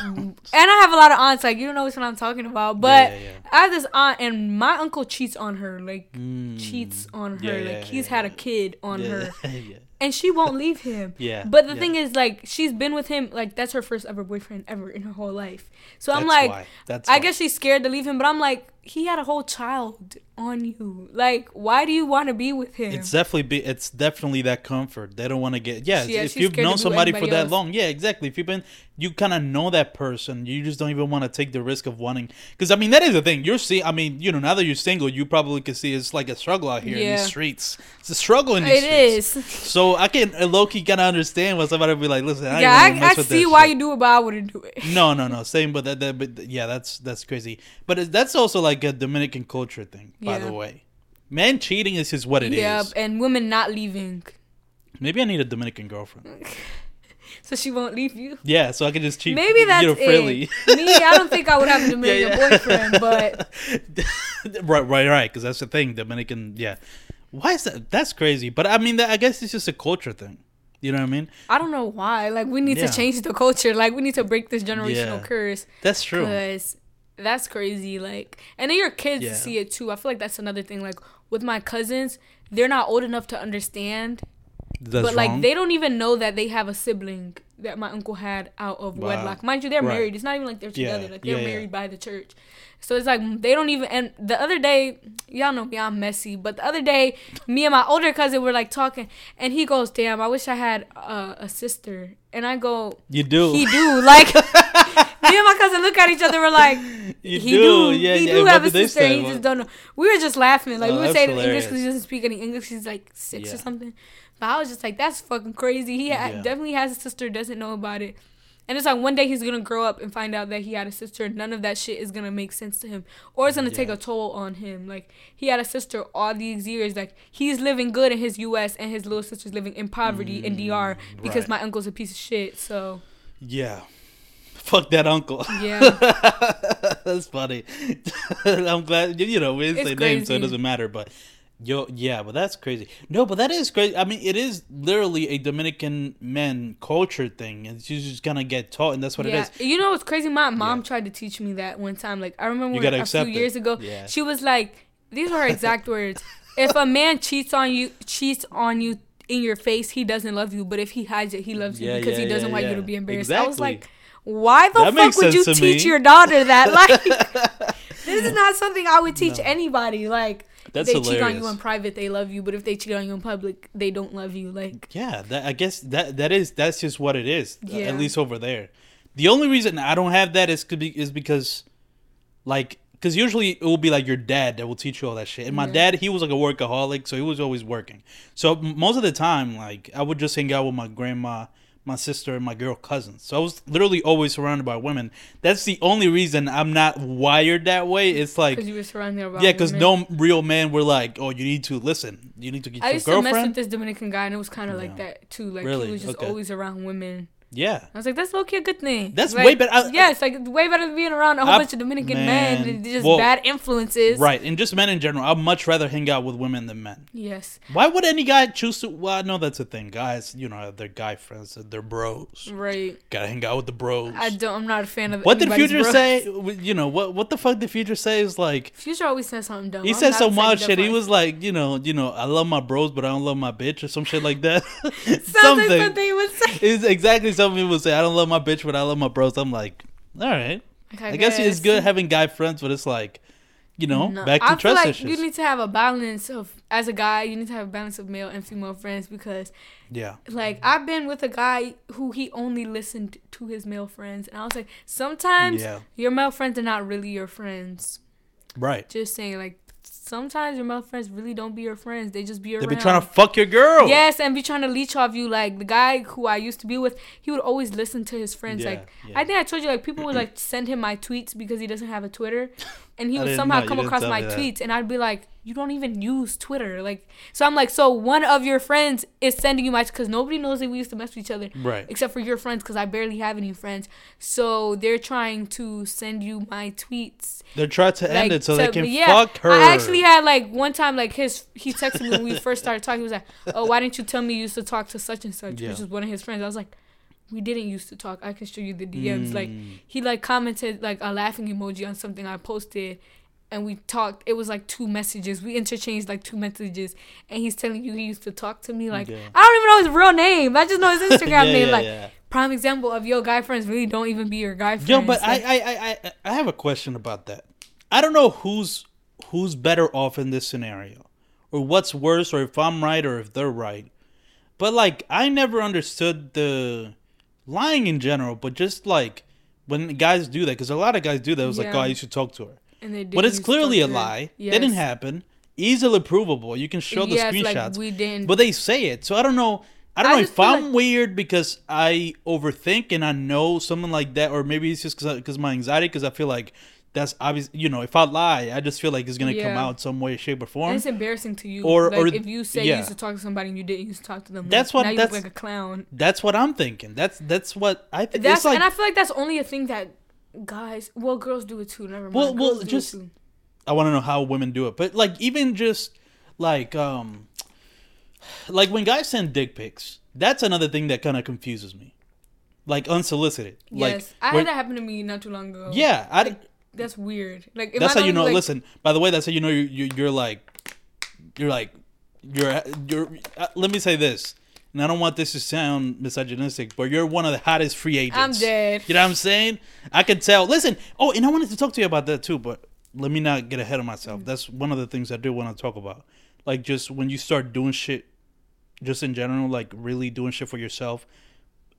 Speaker 1: and I have a lot of aunts. Like you don't know what I'm talking about. But
Speaker 2: yeah, yeah.
Speaker 1: I have this aunt, and my uncle cheats on her. Like cheats on her.
Speaker 2: Mm. Yeah,
Speaker 1: like
Speaker 2: yeah,
Speaker 1: he's
Speaker 2: yeah,
Speaker 1: had a kid on
Speaker 2: Yeah.
Speaker 1: her,
Speaker 2: yeah.
Speaker 1: and she won't leave him.
Speaker 2: Yeah,
Speaker 1: But the
Speaker 2: yeah.
Speaker 1: thing is, like, she's been with him. Like that's her first ever boyfriend ever in her whole life. So I'm like,
Speaker 2: why. That's
Speaker 1: I
Speaker 2: why.
Speaker 1: guess she's scared to leave him. But I'm like, he had a whole child on you. Like, why do you want to be with him?
Speaker 2: It's definitely be, it's definitely that comfort. They don't want to get yeah.
Speaker 1: Yeah,
Speaker 2: if you've known somebody for that
Speaker 1: else.
Speaker 2: long, yeah, exactly. If you've been, you kind of know that person. You just don't even want to take the risk of wanting. Because I mean, that is the thing. You're see, I mean, you know, now that you're single, you probably can see it's like a struggle out here in
Speaker 1: Yeah.
Speaker 2: these streets. It's a struggle in these
Speaker 1: It
Speaker 2: streets.
Speaker 1: is.
Speaker 2: So I can uh, low key kind of understand when somebody be like, "Listen, I
Speaker 1: Yeah, I, I see why
Speaker 2: shit.
Speaker 1: you do it, but I wouldn't do it.
Speaker 2: No, no, no. Same, but that, that, but yeah, that's that's crazy. But uh, that's also like a Dominican culture thing, by
Speaker 1: Yeah.
Speaker 2: the way. Man cheating is just what it is.
Speaker 1: yeah, and women not leaving,
Speaker 2: Maybe I need a Dominican girlfriend.
Speaker 1: so she won't leave you.
Speaker 2: Yeah, so I can just cheat.
Speaker 1: Maybe that's
Speaker 2: you know, freely.
Speaker 1: it. Me, I don't think I would have a Dominican boyfriend, but
Speaker 2: right, right, right. Because that's the thing. Dominican, yeah. Why is that? That's crazy. But I mean, that, I guess it's just a culture thing. You know what I mean?
Speaker 1: I don't know why. Like we need
Speaker 2: Yeah.
Speaker 1: to change the culture. Like we need to break this generational
Speaker 2: Yeah.
Speaker 1: curse.
Speaker 2: That's true.
Speaker 1: Because that's crazy. Like, and then your kids
Speaker 2: Yeah.
Speaker 1: see it too. I feel like that's another thing. Like with my cousins, they're not old enough to understand,
Speaker 2: That's
Speaker 1: but like
Speaker 2: wrong.
Speaker 1: they don't even know that they have a sibling that my uncle had out of
Speaker 2: Wow.
Speaker 1: wedlock. Mind you, they're
Speaker 2: Right.
Speaker 1: married. It's not even like they're
Speaker 2: Yeah,
Speaker 1: together. Like they're
Speaker 2: yeah, yeah.
Speaker 1: married by the church. So it's like they don't even. And the other day, y'all know me, I'm messy. But the other day, me and my older cousin were like talking, and he goes, "Damn, I wish I had uh, a sister." And I go,
Speaker 2: You do.
Speaker 1: He do. Like me and my cousin look at each other. We're like,
Speaker 2: You
Speaker 1: he
Speaker 2: do.
Speaker 1: do.
Speaker 2: Yeah,
Speaker 1: he
Speaker 2: yeah.
Speaker 1: do have a sister. He just don't know. We were just laughing. Like
Speaker 2: Oh,
Speaker 1: we saying it in English because he doesn't speak any English. He's like six
Speaker 2: Yeah.
Speaker 1: or something. But I was just like, that's fucking crazy. He ha-
Speaker 2: Yeah.
Speaker 1: definitely has a sister. Doesn't know about it. And it's like one day he's gonna grow up and find out that he had a sister. and None of that shit is gonna make sense to him, or it's gonna take a toll on him. Like he had a sister all these years. Like he's living good in his U.S. and his little sister's living in poverty in DR because
Speaker 2: Mm, right.
Speaker 1: my uncle's a piece of shit. So
Speaker 2: Yeah. Fuck that uncle.
Speaker 1: yeah.
Speaker 2: That's funny. I'm glad you know we didn't
Speaker 1: It's
Speaker 2: say names, so it doesn't matter. But yo, yeah, but that's crazy. No, but that is crazy. I mean, it is literally a Dominican men culture thing, and you just gonna get taught, and that's what
Speaker 1: yeah.
Speaker 2: it is.
Speaker 1: You know what's crazy? My mom
Speaker 2: Yeah.
Speaker 1: tried to teach me that one time. Like I remember when, a few
Speaker 2: it.
Speaker 1: years ago.
Speaker 2: Yeah.
Speaker 1: She was like, these were her exact words. If a man cheats on you, cheats on you in your face, he doesn't love you. But if he hides it, he loves you because he doesn't want you to be embarrassed. I was like, why the
Speaker 2: That
Speaker 1: fuck would you teach
Speaker 2: me.
Speaker 1: your daughter that? Like, this is not something I would teach anybody. Like,
Speaker 2: That's
Speaker 1: if they cheat on you in private, they love you. But if they cheat on you in public, they don't love you. Like,
Speaker 2: Yeah, that I guess that that is that's just what it is. uh,
Speaker 1: Yeah.
Speaker 2: At least over there. The only reason I don't have that is could be is because, like, because usually it will be like your dad that will teach you all that shit. And my
Speaker 1: Yeah.
Speaker 2: dad, he was like a workaholic, so he was always working. So most of the time, like, I would just hang out with my grandma, my sister, and my girl cousins. So I was literally always surrounded by women. That's the only reason I'm not wired that way. It's like
Speaker 1: Because you were surrounded by
Speaker 2: yeah, because no real man were like, oh, you need to listen. You need to get
Speaker 1: I
Speaker 2: your
Speaker 1: used to mess with
Speaker 2: girlfriend.
Speaker 1: this Dominican guy, and it was kind of like that too. Like
Speaker 2: Really?
Speaker 1: he was just
Speaker 2: Okay.
Speaker 1: always around women.
Speaker 2: Yeah.
Speaker 1: I was like, that's low key a good thing.
Speaker 2: That's
Speaker 1: Like,
Speaker 2: way better. I-
Speaker 1: yeah, it's like way better than being around a whole
Speaker 2: I-
Speaker 1: bunch of Dominican men.
Speaker 2: man.
Speaker 1: and just
Speaker 2: Well,
Speaker 1: bad influences.
Speaker 2: Right, and just men in general. I'd much rather hang out with women than men.
Speaker 1: Yes.
Speaker 2: Why would any guy choose to? Well, I know that's a thing. Guys, you know, their guy friends, they're bros.
Speaker 1: Right.
Speaker 2: Gotta hang out with the bros.
Speaker 1: I don't. I'm not a fan of.
Speaker 2: what did Future
Speaker 1: bros.
Speaker 2: say? You know what? What the fuck did Future say? Is like
Speaker 1: Future always says something dumb.
Speaker 2: he
Speaker 1: I'm
Speaker 2: said some wild shit. He was like, you know, you know, I love my bros, but I don't love my bitch or some shit like that.
Speaker 1: Like
Speaker 2: something.
Speaker 1: something he would say.
Speaker 2: It's exactly something he would say. I don't love my bitch, but I love my bros. I'm like, all right.
Speaker 1: Like,
Speaker 2: I, guess it's good having guy friends, but it's like, you know,
Speaker 1: No,
Speaker 2: back to
Speaker 1: I feel
Speaker 2: trust
Speaker 1: like
Speaker 2: issues.
Speaker 1: you need to have a balance of as a guy. You need to have a balance of male and female friends because,
Speaker 2: yeah.
Speaker 1: like, I've been with a guy who he only listened to his male friends, and I was like, sometimes
Speaker 2: Yeah.
Speaker 1: your male friends are not really your friends.
Speaker 2: Right.
Speaker 1: Just saying, like, sometimes your male friends really don't be your friends. They just be
Speaker 2: your.
Speaker 1: They
Speaker 2: be trying to fuck your girl.
Speaker 1: Yes, and be trying to leech off you. Like the guy who I used to be with, he would always listen to his friends.
Speaker 2: Yeah,
Speaker 1: like
Speaker 2: yeah.
Speaker 1: I think I told you, like people would like send him my tweets because he doesn't have a Twitter, and he would somehow
Speaker 2: know.
Speaker 1: Come across my tweets, and I'd be like, "You don't even use Twitter." Like, so I'm like, so one of your friends is sending you my because nobody knows that we used to mess with each other,
Speaker 2: Right.
Speaker 1: Except for your friends, because I barely have any friends. So they're trying to send you my tweets
Speaker 2: They're trying to end it so
Speaker 1: to-
Speaker 2: they can
Speaker 1: yeah,
Speaker 2: fuck her.
Speaker 1: I actually had like one time like his he texted me when we first started talking. He was like, "Oh, why didn't you tell me you used to talk to such and such?"
Speaker 2: Yeah.
Speaker 1: Which is one of his friends. I was like, "We didn't used to talk. I can show you the DMs." Like
Speaker 2: Mm.
Speaker 1: he like commented like a laughing emoji on something I posted. And we talked. It was like two messages. We interchanged like two messages, and he's telling you he used to talk to me. Like
Speaker 2: Yeah.
Speaker 1: I don't even know his real name. I just know his Instagram
Speaker 2: Yeah,
Speaker 1: name.
Speaker 2: yeah,
Speaker 1: like prime example of your guy friends really don't even be your guy friends.
Speaker 2: Yo, but
Speaker 1: Like,
Speaker 2: I, I, I, I, I have a question about that. I don't know who's who's better off in this scenario, or what's worse, or if I'm right or if they're right. But like, I never understood the lying in general, but just like when guys do that, because a lot of guys do that. It was like, oh, I used to talk to her,
Speaker 1: and they
Speaker 2: but
Speaker 1: didn't
Speaker 2: it's clearly a lie.
Speaker 1: Yes.
Speaker 2: Didn't happen. Easily provable. You can show the
Speaker 1: Yes, like,
Speaker 2: screenshots.
Speaker 1: we didn't-
Speaker 2: But they say it, so I don't know. I don't
Speaker 1: I
Speaker 2: know if I'm
Speaker 1: like-
Speaker 2: weird because I overthink and I know something like that, or maybe it's just because my anxiety. Because I feel like that's obvious. You know, if I lie, I just feel like it's gonna come out some way, shape, or
Speaker 1: And
Speaker 2: form.
Speaker 1: it's embarrassing to you.
Speaker 2: Or-
Speaker 1: like
Speaker 2: or-
Speaker 1: if you say you used to talk to somebody and you didn't used to talk to them.
Speaker 2: That's
Speaker 1: like,
Speaker 2: what-
Speaker 1: now you
Speaker 2: that's-
Speaker 1: look like a clown.
Speaker 2: That's what I'm thinking. That's that's what I think.
Speaker 1: That's
Speaker 2: like
Speaker 1: and I feel like that's only a thing that guys, well, girls do it too. Never mind.
Speaker 2: Well- well,
Speaker 1: Girls do it
Speaker 2: just-. I want to know how women do it, but like even just like um, like when guys send dick pics, that's another thing that kind of confuses me. Like unsolicited. Like
Speaker 1: yes, I had that happen to me not too long ago.
Speaker 2: Yeah, I.
Speaker 1: that's weird. Like if
Speaker 2: that's how you
Speaker 1: know
Speaker 2: know.
Speaker 1: like,
Speaker 2: listen, by the way, that's how you know you, you you're like, you're like, you're you're. Uh, let me say this, and I don't want this to sound misogynistic, but you're one of the hottest free agents.
Speaker 1: I'm dead.
Speaker 2: You know what I'm saying? I can tell. Listen. Oh, and I wanted to talk to you about that too, but let me not get ahead of myself.
Speaker 1: Mm.
Speaker 2: That's one of the things I do want to talk about. Like just when you start doing shit, just in general, like really doing shit for yourself.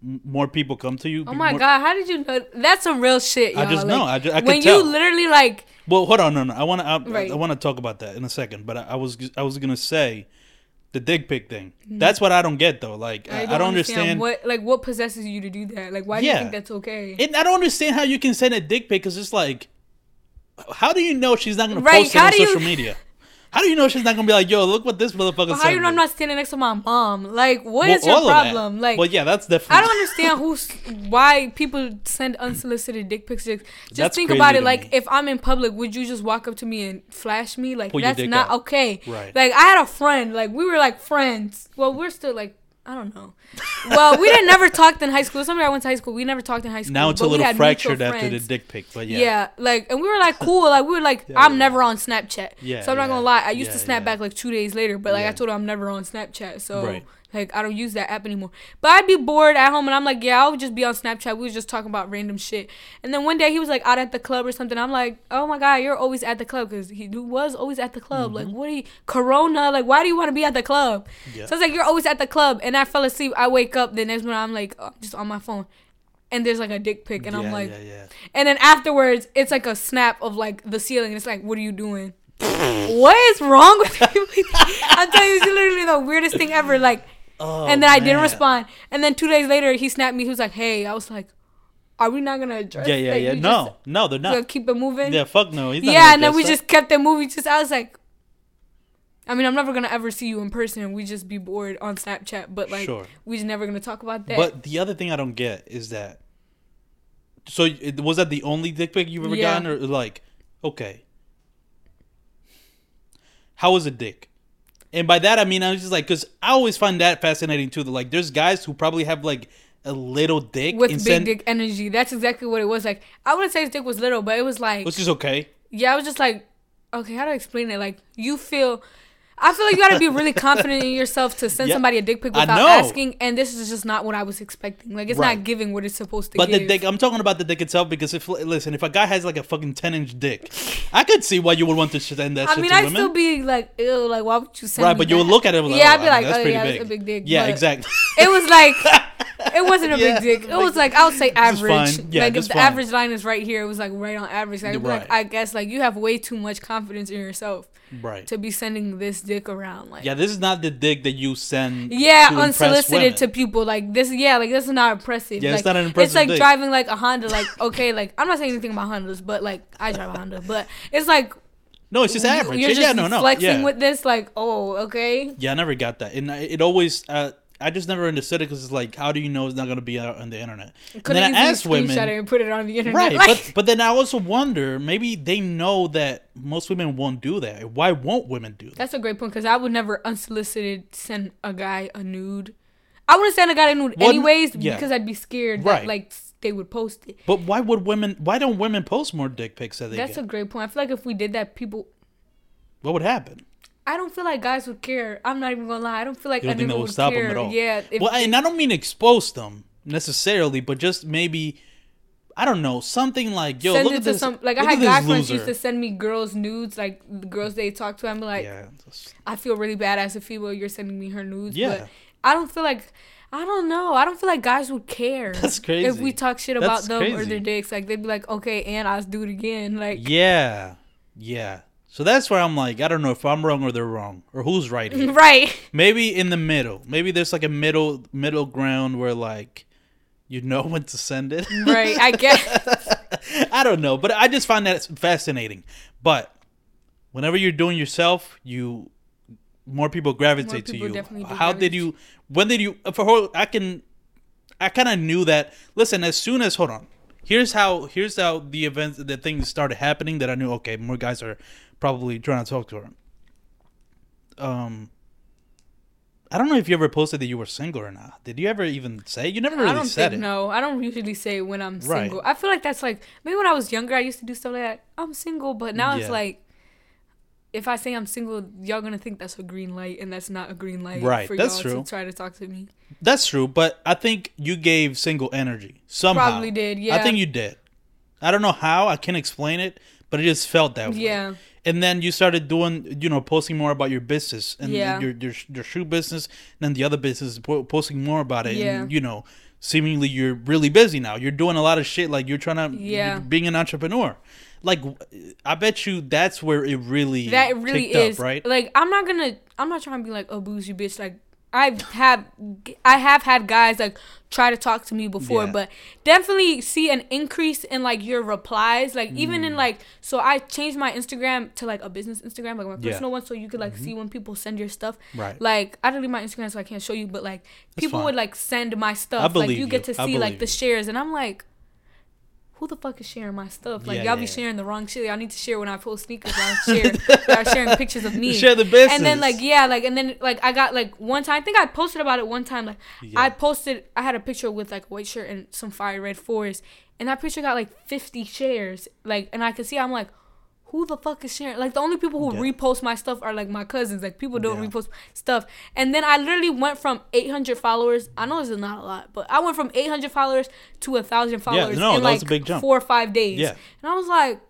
Speaker 2: m- More people come to you.
Speaker 1: Oh my
Speaker 2: more-
Speaker 1: god, how did you know? That's some real shit, y'all.
Speaker 2: I
Speaker 1: just
Speaker 2: know. I ju- I could
Speaker 1: when
Speaker 2: tell.
Speaker 1: you literally like,
Speaker 2: Well, hold on, no, no. I want to. I,
Speaker 1: Right.
Speaker 2: I want to talk about that in a second. But I, I was, I was gonna say, the dick pic thing. Mm-hmm. That's what I don't get though. Like, I, I don't understand.
Speaker 1: what like what possesses you to do that. Like, why do you think that's okay?
Speaker 2: and I don't understand how you can send a dick pic because it's like, how do you know she's not gonna
Speaker 1: Right,
Speaker 2: post it on
Speaker 1: do you-
Speaker 2: social media? How do you know she's not gonna be like, yo, look what this motherfucker
Speaker 1: how you know? I'm not standing next to my mom? Like, what
Speaker 2: Well,
Speaker 1: is your
Speaker 2: all of that.
Speaker 1: problem? Like,
Speaker 2: well, yeah, that's definitely.
Speaker 1: I don't understand who's why people send unsolicited dick pics. Just
Speaker 2: That's
Speaker 1: think about it. Like,
Speaker 2: me.
Speaker 1: if I'm in public, would you just walk up to me and flash me? Like,
Speaker 2: Pull
Speaker 1: that's not okay.
Speaker 2: Right.
Speaker 1: Like, I had a friend. Like, we were like friends. Well, we're still like. I don't know. Well, we didn't never talked in high school. Somebody I went to high school. We never talked in high school.
Speaker 2: Now it's a
Speaker 1: we
Speaker 2: little
Speaker 1: had
Speaker 2: fractured after the dick pic, but yeah.
Speaker 1: Yeah. like and we were like cool. Like we were like, I'm
Speaker 2: yeah.
Speaker 1: never on Snapchat.
Speaker 2: Yeah,
Speaker 1: So I'm not gonna lie. I used
Speaker 2: yeah,
Speaker 1: to snap
Speaker 2: yeah.
Speaker 1: back like two days later, but like
Speaker 2: Yeah.
Speaker 1: I told her I'm never on Snapchat. So
Speaker 2: Right.
Speaker 1: Like I don't use that app anymore. But I'd be bored at home and I'm like, yeah, I'll just be on Snapchat. We was just talking about random shit. And then one day he was like out at the club or something. I'm like, oh my god, you're always at the club because he was always at the club. Like what are you Corona? Like why do you want to be at the club?
Speaker 2: Mm-hmm. Yeah.
Speaker 1: So it's like you're always at the club. And I fell asleep. I wake up the next morning. I'm like oh, just on my phone. And there's like a dick pic, and I'm like,
Speaker 2: yeah, yeah.
Speaker 1: and then afterwards, it's like a snap of like the ceiling. And it's like, what are you doing? what is wrong with you? I'm telling you, it's literally the weirdest thing ever. Like,
Speaker 2: Oh,
Speaker 1: and then I didn't
Speaker 2: man.
Speaker 1: respond. And then two days later, he snapped me. He was like, "Hey," I was like, "Are we not gonna address?"
Speaker 2: Yeah, yeah,
Speaker 1: that
Speaker 2: yeah.
Speaker 1: you
Speaker 2: No,
Speaker 1: just
Speaker 2: no, they're
Speaker 1: gonna
Speaker 2: not.
Speaker 1: keep it moving.
Speaker 2: Yeah, fuck no.
Speaker 1: Yeah, and then we
Speaker 2: address
Speaker 1: just kept it moving. Just I was like, I mean, I'm never gonna ever see you in person. We just be bored on Snapchat, but like,
Speaker 2: Sure.
Speaker 1: we just never gonna talk about that.
Speaker 2: But the other thing I don't get is that. So it, was that the only dick pic you've ever
Speaker 1: Yeah.
Speaker 2: gotten, or like, okay, how was a dick? And by that I mean I was just like, because I always find that fascinating too. That like, there's guys who probably have like a little dick
Speaker 1: with big
Speaker 2: send,
Speaker 1: dick energy, that's exactly what it was. Like, I wouldn't say his dick was little, but it was like,
Speaker 2: which is okay.
Speaker 1: yeah, I was just like, okay, how do I explain it? Like, you feel. I feel like you gotta be really confident in yourself to send
Speaker 2: Yeah.
Speaker 1: somebody a dick pic without asking, and this is just not what I was expecting. Like, it's
Speaker 2: Right.
Speaker 1: not giving what it's supposed to
Speaker 2: But
Speaker 1: give.
Speaker 2: the dick, I'm talking about the dick itself because if listen, if a guy has like a fucking ten inch dick, I could see why you would want to send that
Speaker 1: I mean,
Speaker 2: to
Speaker 1: I
Speaker 2: women.
Speaker 1: still be like, ew, like, why would you send
Speaker 2: right, but you would look at it like,
Speaker 1: yeah,
Speaker 2: oh,
Speaker 1: I'd be like,
Speaker 2: that's
Speaker 1: oh
Speaker 2: pretty
Speaker 1: yeah,
Speaker 2: big.
Speaker 1: that's a big dick.
Speaker 2: Yeah, exactly.
Speaker 1: It was like, it wasn't a
Speaker 2: Yeah,
Speaker 1: big dick. It was like I would say average.
Speaker 2: Yeah,
Speaker 1: like if the
Speaker 2: fine.
Speaker 1: average line is right here, it was like right on average. Like, I'd
Speaker 2: Right.
Speaker 1: like, I guess like you have way too much confidence in yourself
Speaker 2: right.
Speaker 1: to be sending this dick around. Like,
Speaker 2: Yeah, this is not the dick that you send.
Speaker 1: Yeah,
Speaker 2: to
Speaker 1: unsolicited to people like this. Yeah, like this is not impressive.
Speaker 2: Yeah,
Speaker 1: like,
Speaker 2: it's not an impressive
Speaker 1: It's like
Speaker 2: dick.
Speaker 1: driving like a Honda. Like okay, like I'm not saying anything about Hondas, but like I drive a Honda. But it's like
Speaker 2: No, it's just average.
Speaker 1: You're
Speaker 2: yeah,
Speaker 1: just
Speaker 2: yeah, no, no.
Speaker 1: flexing
Speaker 2: yeah.
Speaker 1: with this. Like oh, okay.
Speaker 2: yeah, I never got that, and it always. Uh, I just never understood it because it's like, how do you know it's not gonna be out on the internet? And
Speaker 1: Could
Speaker 2: then
Speaker 1: have
Speaker 2: I asked women,
Speaker 1: it and put it on the internet.
Speaker 2: right?
Speaker 1: Like,
Speaker 2: But but then I also wonder, maybe they know that most women won't do that. Why won't women do that?
Speaker 1: that's a great point because I would never unsolicited send a guy a nude. I wouldn't send a guy a nude
Speaker 2: Well,
Speaker 1: anyways
Speaker 2: yeah.
Speaker 1: because I'd be scared
Speaker 2: Right.
Speaker 1: that like they would post it.
Speaker 2: But why would women? Why don't women post more dick pics that they
Speaker 1: That's a great point. I feel like if we did that, people.
Speaker 2: what would happen?
Speaker 1: I don't feel like guys would care. I'm not even gonna lie. I don't feel like
Speaker 2: You don't think that would stop
Speaker 1: care.
Speaker 2: them at all?
Speaker 1: Yeah. if
Speaker 2: well, and I don't mean expose them necessarily, but just maybe. I don't know something like yo.
Speaker 1: send
Speaker 2: look
Speaker 1: it
Speaker 2: at
Speaker 1: to
Speaker 2: this.
Speaker 1: some like I had guy friends used to send me girls nudes like the girls they talk to. I'm like,
Speaker 2: yeah, that's-
Speaker 1: I feel really bad as a female. You're sending me her nudes.
Speaker 2: Yeah.
Speaker 1: But I don't feel like I don't know. I don't feel like guys would care.
Speaker 2: That's crazy.
Speaker 1: If we talk shit about
Speaker 2: That's
Speaker 1: them or their dicks, like they'd be like, okay, and I'll do it again. Like,
Speaker 2: Yeah, yeah. So that's where I'm like, I don't know if I'm wrong or they're wrong or who's right here.
Speaker 1: right.
Speaker 2: Maybe in the middle. Maybe there's like a middle middle ground where like you know when to send it.
Speaker 1: Right. I guess.
Speaker 2: I don't know, but I just find that fascinating. But whenever you're doing yourself, you more people gravitate to
Speaker 1: people
Speaker 2: you.
Speaker 1: definitely do
Speaker 2: How did you? When did you? For whole, I can. I kind of knew that. Listen, as soon as hold on, here's how here's how the events the things started happening that I knew. Okay, more guys are probably trying to talk to her. Um. I don't know if you ever posted that you were single or not. Did you ever even say? You never really
Speaker 1: I don't
Speaker 2: said
Speaker 1: think
Speaker 2: it.
Speaker 1: no. I don't usually say when I'm
Speaker 2: Right.
Speaker 1: single. I feel like that's like maybe when I was younger, I used to do stuff like that. I'm single, but now
Speaker 2: Yeah.
Speaker 1: it's like. If I say I'm single, y'all gonna think that's a green light, and that's not a green light
Speaker 2: Right,
Speaker 1: for
Speaker 2: that's
Speaker 1: y'all
Speaker 2: true.
Speaker 1: to try to talk to me.
Speaker 2: That's true, but I think you gave single energy somehow.
Speaker 1: Probably did, Yeah, I
Speaker 2: think you did. I don't know how. I can't explain it, but it just felt that way.
Speaker 1: Yeah.
Speaker 2: And then you started doing, you know, posting more about your business and
Speaker 1: Yeah.
Speaker 2: your, your your shoe business, and then the other business po- posting more about it.
Speaker 1: Yeah.
Speaker 2: And, you know, seemingly you're really busy now. You're doing a lot of shit. Like you're trying to,
Speaker 1: Yeah.
Speaker 2: you're being an entrepreneur. Like, I bet you that's where it really
Speaker 1: that really is
Speaker 2: up, right?
Speaker 1: like i'm not gonna i'm not trying to be like oh, a bougie bitch like i have i have had guys like try to talk to me before
Speaker 2: Yeah.
Speaker 1: but definitely see an increase in like your replies like even
Speaker 2: Mm.
Speaker 1: in like so i changed my instagram to like a business instagram like my
Speaker 2: Yeah. Mm-hmm.
Speaker 1: personal one so you could like see when people send your stuff
Speaker 2: Right.
Speaker 1: like i delete my instagram so i can't show you but like people
Speaker 2: fine.
Speaker 1: would like send my stuff like
Speaker 2: believe
Speaker 1: you get to see like the shares and i'm like who the fuck is sharing my stuff? Like
Speaker 2: Yeah,
Speaker 1: y'all
Speaker 2: yeah,
Speaker 1: be sharing the wrong shit. Y'all need to share when I post sneakers. Y'all share, y'all sharing pictures of me.
Speaker 2: Share the business.
Speaker 1: And then like yeah, like and then like I got like one time. I think I posted about it one time. Like
Speaker 2: Yeah.
Speaker 1: I posted, I had a picture with like a white shirt and some fire red fours, and that picture got like 50 shares. Like and I could see I'm like. Who the fuck is sharing? Like the only people who
Speaker 2: Yeah.
Speaker 1: repost my stuff are like my cousins. Like people don't
Speaker 2: Yeah.
Speaker 1: repost stuff. And then I literally went from 800 followers. I know this is not a lot, but I went from 800 followers to a thousand followers
Speaker 2: no,
Speaker 1: in like
Speaker 2: a big jump.
Speaker 1: four or five days.
Speaker 2: Yeah.
Speaker 1: And I was like,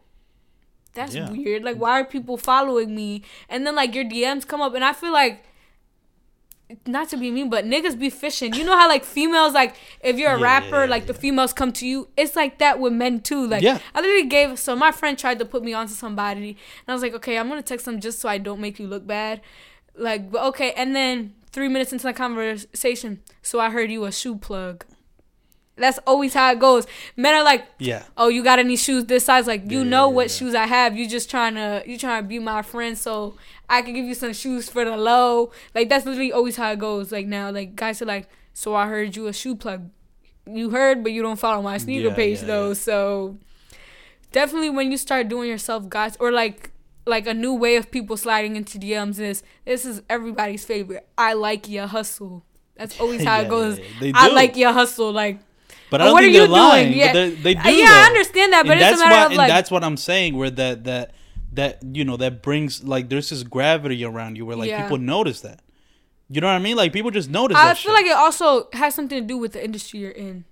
Speaker 1: that's
Speaker 2: Yeah.
Speaker 1: weird. Like, why are people following me? And then like your DMs come up, and I feel like. Not to be mean, but niggas be fishing. You know how like females like if you're a
Speaker 2: Yeah,
Speaker 1: rapper,
Speaker 2: yeah,
Speaker 1: like the females come to you. It's like that with men too. Like
Speaker 2: Yeah.
Speaker 1: I literally gave so my friend tried to put me onto somebody, and I was like, okay, I'm gonna text them just so I don't make you look bad. Like, but okay, and then three minutes into the conversation, so I heard you a shoe plug. That's always how it goes. Men are like,
Speaker 2: Yeah.
Speaker 1: oh, you got any shoes this size? Like, you
Speaker 2: Yeah,
Speaker 1: know
Speaker 2: yeah,
Speaker 1: what
Speaker 2: yeah.
Speaker 1: shoes I have. You just trying to, you trying to be my friend, so I can give you some shoes for the low. Like, that's literally always how it goes. Like now, like guys are like, so I heard you a shoe plug. You heard, but you don't follow my sneaker
Speaker 2: Yeah,
Speaker 1: page
Speaker 2: yeah,
Speaker 1: though.
Speaker 2: yeah.
Speaker 1: So definitely when you start doing yourself guys or like like a new way of people sliding into DMs is this is everybody's favorite. I like your hustle. That's always how it goes.
Speaker 2: yeah, yeah. They
Speaker 1: I like your hustle. Like
Speaker 2: But I don't
Speaker 1: what
Speaker 2: think
Speaker 1: are
Speaker 2: they're
Speaker 1: you
Speaker 2: lying.
Speaker 1: doing? Yeah.
Speaker 2: But they,
Speaker 1: Uh,
Speaker 2: do.
Speaker 1: yeah, I understand that, but
Speaker 2: and
Speaker 1: it's a
Speaker 2: that's
Speaker 1: matter
Speaker 2: why,
Speaker 1: of,
Speaker 2: and
Speaker 1: like-
Speaker 2: that's what I'm saying. Where that that that you know that brings like there's this gravity around you where like
Speaker 1: Yeah.
Speaker 2: people notice that. You know what I mean? Like people just notice.
Speaker 1: I feel
Speaker 2: shit.
Speaker 1: like it also has something to do with the industry you're in.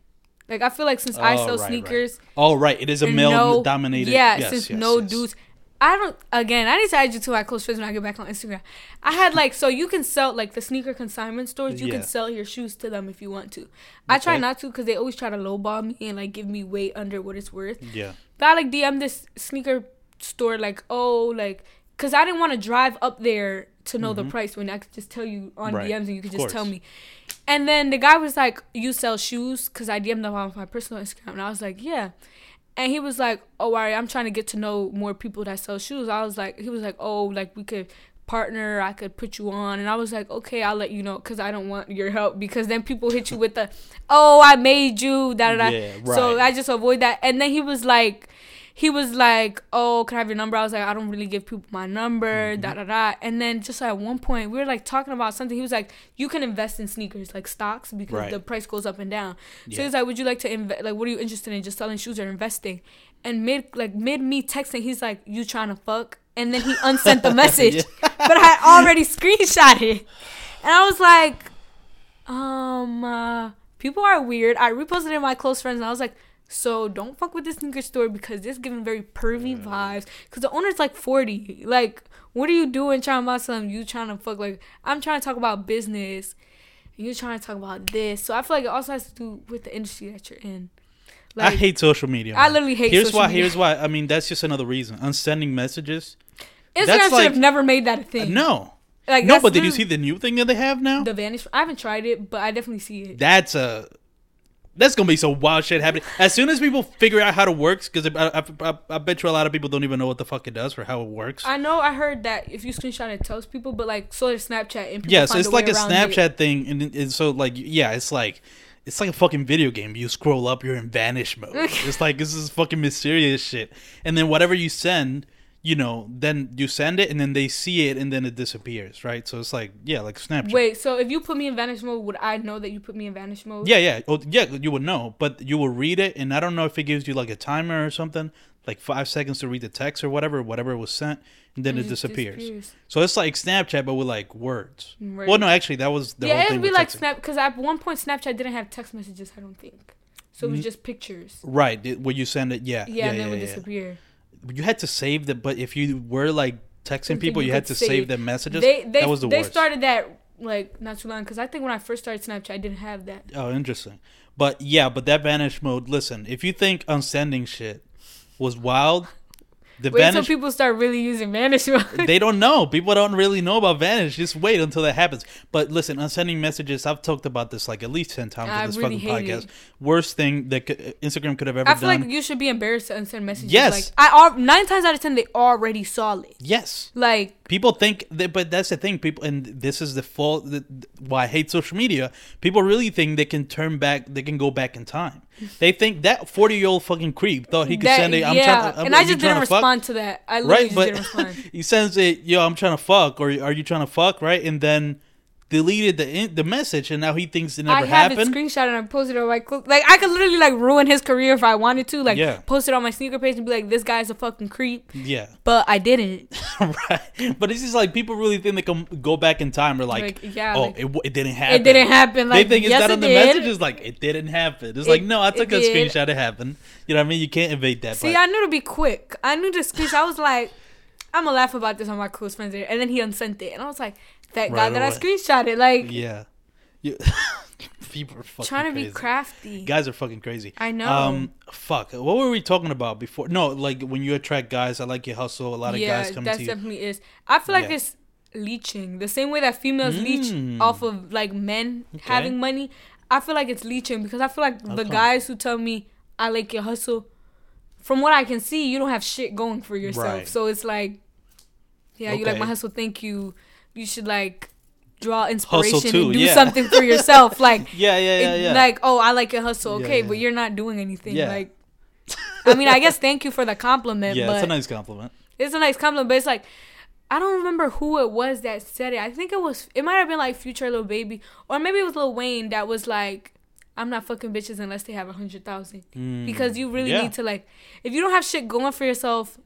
Speaker 1: Like I feel like since oh, I
Speaker 2: Oh,
Speaker 1: sell
Speaker 2: right, right.
Speaker 1: sneakers,
Speaker 2: Oh right, it is a male
Speaker 1: no-
Speaker 2: dominated.
Speaker 1: Yeah,
Speaker 2: yes,
Speaker 1: since
Speaker 2: yes,
Speaker 1: no
Speaker 2: yes.
Speaker 1: dudes. I don't. Again, I need to add you to my close friends when I get back on Instagram. I had like so you can sell like the sneaker consignment stores. You
Speaker 2: Yeah.
Speaker 1: can sell your shoes to them if you want to. I try not to because they always try to lowball me and like give me way under what it's worth.
Speaker 2: Yeah.
Speaker 1: But I like DM this sneaker store like oh like because I didn't want to drive up there to know the price when I could just tell you on
Speaker 2: Mm-hmm. Right.
Speaker 1: DMs and you could
Speaker 2: Of
Speaker 1: just tell me. And then the guy was like, "You sell shoes?" Because I DM'd him on my personal Instagram, and I was like, "Yeah." And he was like, "Oh, alright, I'm trying to get to know more people that sell shoes." I was like, he was like, "Oh, like we could partner. I could put you on." And I was like, "Okay, I'll let you know," because I don't want your help because then people hit you with the, "Oh, I made you," da da da.
Speaker 2: Yeah,
Speaker 1: So. I just avoid that. And then he was like, he was like, "Oh, can I have your number?" I was like, "I don't really give people my number."
Speaker 2: Mm-hmm.
Speaker 1: Da da da. And then just at one point, we were like talking about something. He was like, "You can invest in sneakers like stocks because
Speaker 2: Right.
Speaker 1: the price goes up and down." So
Speaker 2: Yeah.
Speaker 1: he was like, "Would you like to invest? Like, what are you interested in? Just selling shoes or investing?" And mid like mid me texting, he's like, "You trying to fuck?" And then he unsent the message, but I had already screenshot it, and I was like, um, uh, people are weird. I reposted it in my close friends, and I was like, so don't fuck with this sneaker store because this giving very pervy mm. vibes. Because the owner's like forty. Like, what are you doing trying to buy something? You trying to fuck? Like, I'm trying to talk about business, and you trying to talk about this. So I feel like it also has to do with the industry that you're in.
Speaker 2: Like, I hate social media.
Speaker 1: I literally hate
Speaker 2: Here's
Speaker 1: social
Speaker 2: why.
Speaker 1: media.
Speaker 2: Here's why. Here's why I mean, that's just another reason. Unsending messages.
Speaker 1: Instagram
Speaker 2: that's
Speaker 1: should
Speaker 2: like-
Speaker 1: have never made that a thing.
Speaker 2: No.
Speaker 1: like
Speaker 2: No, but did you see the new thing that they have now?
Speaker 1: the vanish? I haven't tried it, but I definitely see it.
Speaker 2: That's a. That's gonna be some wild shit happening as soon as people figure out how it works. Because I, I, I, I bet you a lot of people don't even know what the fuck it does or how it works.
Speaker 1: I know I heard that if you screenshot it, tells people, but like so does Snapchat and people
Speaker 2: Yes,
Speaker 1: find
Speaker 2: it's like a
Speaker 1: around it.
Speaker 2: Snapchat thing, and it's so like yeah, it's like it's like a fucking video game. You scroll up, you're in vanish mode. it's like this is fucking mysterious shit, and then whatever you send, you know, then you send it, and then they see it, and then it disappears, right? So it's like yeah, like Snapchat.
Speaker 1: Wait, so if you put me in vanish mode, would I know that you put me in vanish mode?
Speaker 2: Yeah, yeah, oh, yeah. You would know, but you will read it, and I don't know if it gives you like a timer or something, like five seconds to read the text or whatever, whatever was sent, and then
Speaker 1: And
Speaker 2: it
Speaker 1: it
Speaker 2: disappears.
Speaker 1: disappears.
Speaker 2: So it's like Snapchat, but with like words.
Speaker 1: Right.
Speaker 2: Well, no, actually, that was the
Speaker 1: yeah,
Speaker 2: whole
Speaker 1: it'd be like
Speaker 2: texting.
Speaker 1: Snap because at one point Snapchat didn't have text messages. I don't think, so it was mm. just pictures.
Speaker 2: Right, it- when you send it, yeah,
Speaker 1: Yeah,
Speaker 2: yeah,
Speaker 1: and
Speaker 2: yeah,
Speaker 1: then it would
Speaker 2: yeah.
Speaker 1: disappear.
Speaker 2: You had to save the, but if you were like texting people,
Speaker 1: you
Speaker 2: you, had to save,
Speaker 1: save.
Speaker 2: the messages.
Speaker 1: They they
Speaker 2: that was the
Speaker 1: they
Speaker 2: worst.
Speaker 1: started that like not too long because I think when I first started Snapchat, I didn't have that.
Speaker 2: Oh, interesting. But yeah, but that vanish mode. Listen, if you think unsending shit was wild, the
Speaker 1: Wait
Speaker 2: vanish.
Speaker 1: till people start really using vanish mode.
Speaker 2: they don't know. People don't really know about Vanish. Just wait until that happens. But listen, on sending messages, I've talked about this like at least ten times
Speaker 1: I
Speaker 2: on this
Speaker 1: really
Speaker 2: fucking podcast.
Speaker 1: it.
Speaker 2: Worst thing that uh, Instagram could have ever
Speaker 1: I feel
Speaker 2: done.
Speaker 1: like you should be embarrassed to unsend messages.
Speaker 2: Yes.
Speaker 1: Like I nine times out of ten they already saw it.
Speaker 2: yes,
Speaker 1: Like
Speaker 2: people think that, but that's the thing. People, and this is the fault. Why I hate social media. People really think they can turn back. They can go back in time. They think that forty-year-old fucking creep thought he could
Speaker 1: that,
Speaker 2: send it. I'm
Speaker 1: yeah,
Speaker 2: trying to, I'm,
Speaker 1: and I just didn't
Speaker 2: to fuck?
Speaker 1: respond to that. I literally
Speaker 2: right?
Speaker 1: just
Speaker 2: But
Speaker 1: didn't respond.
Speaker 2: he sends it, yo, I'm trying to fuck, or are you trying to fuck, right? And then deleted the in- the message, and now he thinks it never
Speaker 1: I have
Speaker 2: happened.
Speaker 1: it screenshot and I posted it on my cl- like I could literally like ruin his career if I wanted to. Like
Speaker 2: Yeah.
Speaker 1: post it on my sneaker page and be like, this guy's a fucking creep.
Speaker 2: yeah,
Speaker 1: But I didn't.
Speaker 2: right. But it's just like people really think they can go back in time, or like,
Speaker 1: Like, yeah,
Speaker 2: oh,
Speaker 1: like-
Speaker 2: it, it didn't happen.
Speaker 1: It didn't happen. Like
Speaker 2: they think it's
Speaker 1: yes,
Speaker 2: that
Speaker 1: it
Speaker 2: on the
Speaker 1: did.
Speaker 2: messages, like it didn't happen. It's like no, I took a
Speaker 1: did.
Speaker 2: screenshot. It happened. You know what I mean? You can't evade that.
Speaker 1: See,
Speaker 2: but-
Speaker 1: I knew to be quick. I knew to screenshot. I was like, I'm gonna laugh about this on my close friends, and then he unsent it, and I was like, thank
Speaker 2: Right
Speaker 1: God that I screenshot it. Like
Speaker 2: yeah, You- people are fucking
Speaker 1: trying to be crafty.
Speaker 2: Guys are fucking crazy.
Speaker 1: I know.
Speaker 2: Um, fuck. What were we talking about before? No, like when you attract guys, I like your hustle. A lot of
Speaker 1: yeah,
Speaker 2: guys come
Speaker 1: that
Speaker 2: to you.
Speaker 1: definitely is. I feel like
Speaker 2: Yeah.
Speaker 1: it's leeching. The same way that females leech
Speaker 2: Mm.
Speaker 1: off of like men having money, I feel like it's leeching because I feel like the guys who tell me I like your hustle, from what I can see, you don't have shit going for yourself.
Speaker 2: Right.
Speaker 1: So it's like, yeah, you like my hustle. Thank you. You should like draw inspiration
Speaker 2: too,
Speaker 1: and do
Speaker 2: yeah.
Speaker 1: something for yourself. Like,
Speaker 2: Yeah, yeah, yeah,
Speaker 1: it-
Speaker 2: yeah.
Speaker 1: like oh, I like your hustle.
Speaker 2: Yeah,
Speaker 1: Okay,
Speaker 2: yeah.
Speaker 1: but you're not doing anything. Like, I mean, I guess thank you for the compliment.
Speaker 2: yeah,
Speaker 1: but
Speaker 2: it's a nice compliment.
Speaker 1: it's a nice compliment, but it's like I don't remember who it was that said it. I think it was it might have been like Future Lil Baby, or maybe it was Lil Wayne that was like, "I'm not fucking bitches unless they have a hundred thousand. because you really
Speaker 2: Mm,
Speaker 1: need to like, if you don't have shit going for yourself,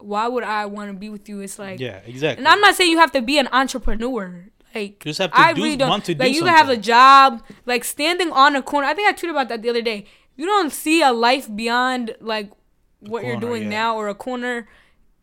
Speaker 1: why would I want to be with you? It's like,
Speaker 2: Yeah, exactly.
Speaker 1: and I'm not saying you have to be an entrepreneur. Like,
Speaker 2: You just have to
Speaker 1: I
Speaker 2: do-
Speaker 1: really don't.
Speaker 2: want to do
Speaker 1: like, you can have a job, like standing on a corner. I think I tweeted about that the other day. You don't see a life beyond like what you're doing
Speaker 2: yeah.
Speaker 1: now or a corner.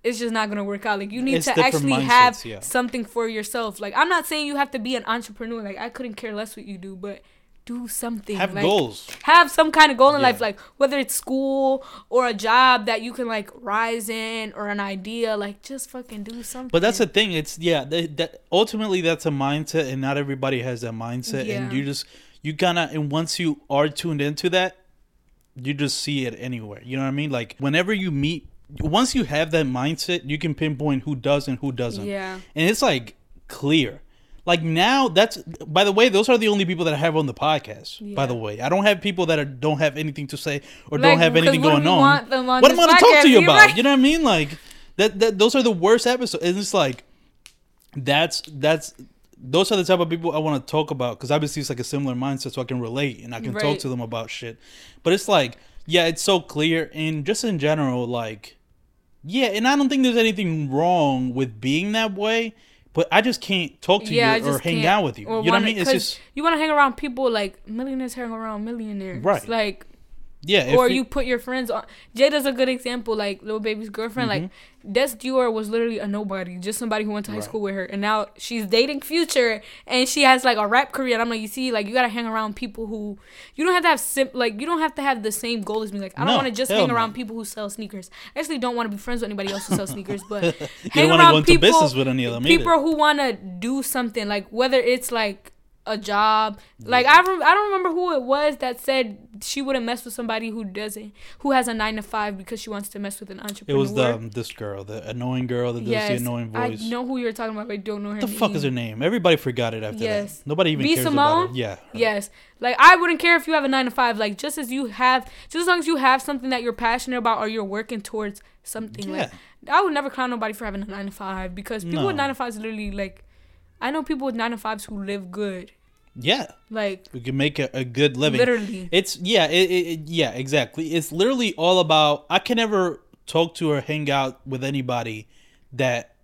Speaker 1: It's just not gonna work out. Like you need
Speaker 2: It's
Speaker 1: to actually have
Speaker 2: yeah.
Speaker 1: something for yourself. Like I'm not saying you have to be an entrepreneur. Like I couldn't care less what you do, but do something.
Speaker 2: have
Speaker 1: like,
Speaker 2: goals.
Speaker 1: have some kind of goal in
Speaker 2: Yeah.
Speaker 1: life like whether it's school or a job that you can like rise in or an idea like just fucking do something
Speaker 2: But that's the thing. It's yeah. That, that ultimately that's a mindset, and not everybody has that mindset.
Speaker 1: Yeah.
Speaker 2: And you just you kind of and once you are tuned into that, you just see it anywhere. You know what I mean? Like whenever you meet, once you have that mindset, you can pinpoint who does and who doesn't.
Speaker 1: Yeah.
Speaker 2: and it's like clear. Like now, that's by the way, those are the only people that I have on the podcast. By the way, I don't have people that are, don't have anything to say or
Speaker 1: Like,
Speaker 2: don't have anything going on.
Speaker 1: on
Speaker 2: what am I going to talk to you about?
Speaker 1: right.
Speaker 2: You know what I mean? Like that. That those are the worst episodes. And it's like that's that's those are the type of people I want to talk about because obviously it's like a similar mindset, so I can relate and I can talk to them about shit. But it's like, yeah, it's so clear and just in general, like, yeah, and I don't think there's anything wrong with being that way. But I just can't talk to
Speaker 1: yeah,
Speaker 2: you or hang
Speaker 1: can't-
Speaker 2: out with you.
Speaker 1: or
Speaker 2: You know what I mean? It's just
Speaker 1: you want to hang around people like millionaires hang around millionaires,
Speaker 2: Right.
Speaker 1: Like,
Speaker 2: yeah.
Speaker 1: or
Speaker 2: you-
Speaker 1: you put your friends on. Jayda's a good example. Like, Lil Baby's girlfriend. Like, Dess Dior was literally a nobody, just somebody who went to high
Speaker 2: Mm-hmm. Right.
Speaker 1: school with her, and now she's dating Future, and she has like a rap career. And I'm like, you see, like, you gotta hang around people who you don't have to have sim- like you don't have to have the same goal as me. Like, I don't
Speaker 2: No,
Speaker 1: want to just hang
Speaker 2: no.
Speaker 1: around people who sell sneakers. I actually don't want to be friends with anybody else who sells sneakers, but
Speaker 2: you
Speaker 1: hang around
Speaker 2: go into
Speaker 1: people-
Speaker 2: business with any of them
Speaker 1: people
Speaker 2: either.
Speaker 1: who want to do something like whether it's like a job like I, rem- I don't remember who it was that said she wouldn't mess with somebody who doesn't who has a nine to five because she wants to mess with an entrepreneur.
Speaker 2: It was the um, this girl, the annoying girl that does the annoying voice.
Speaker 1: I know who you're talking about but I don't know her
Speaker 2: what the
Speaker 1: name.
Speaker 2: fuck is her name? Everybody forgot it after
Speaker 1: Yes.
Speaker 2: that. Nobody even
Speaker 1: B.
Speaker 2: cares about
Speaker 1: Simone?
Speaker 2: it. Yeah. her.
Speaker 1: Yes. Like I wouldn't care if you have a nine to five. Like just as you have, just as long as you have something that you're passionate about or you're working towards something. Like I would never clown nobody for having a nine to five because people with nine to fives literally like, I know people with nine to fives who live good.
Speaker 2: Yeah.
Speaker 1: Like
Speaker 2: We can make a, a good living.
Speaker 1: Literally.
Speaker 2: It's yeah, it, it, yeah, exactly. It's literally all about I can never talk to or hang out with anybody that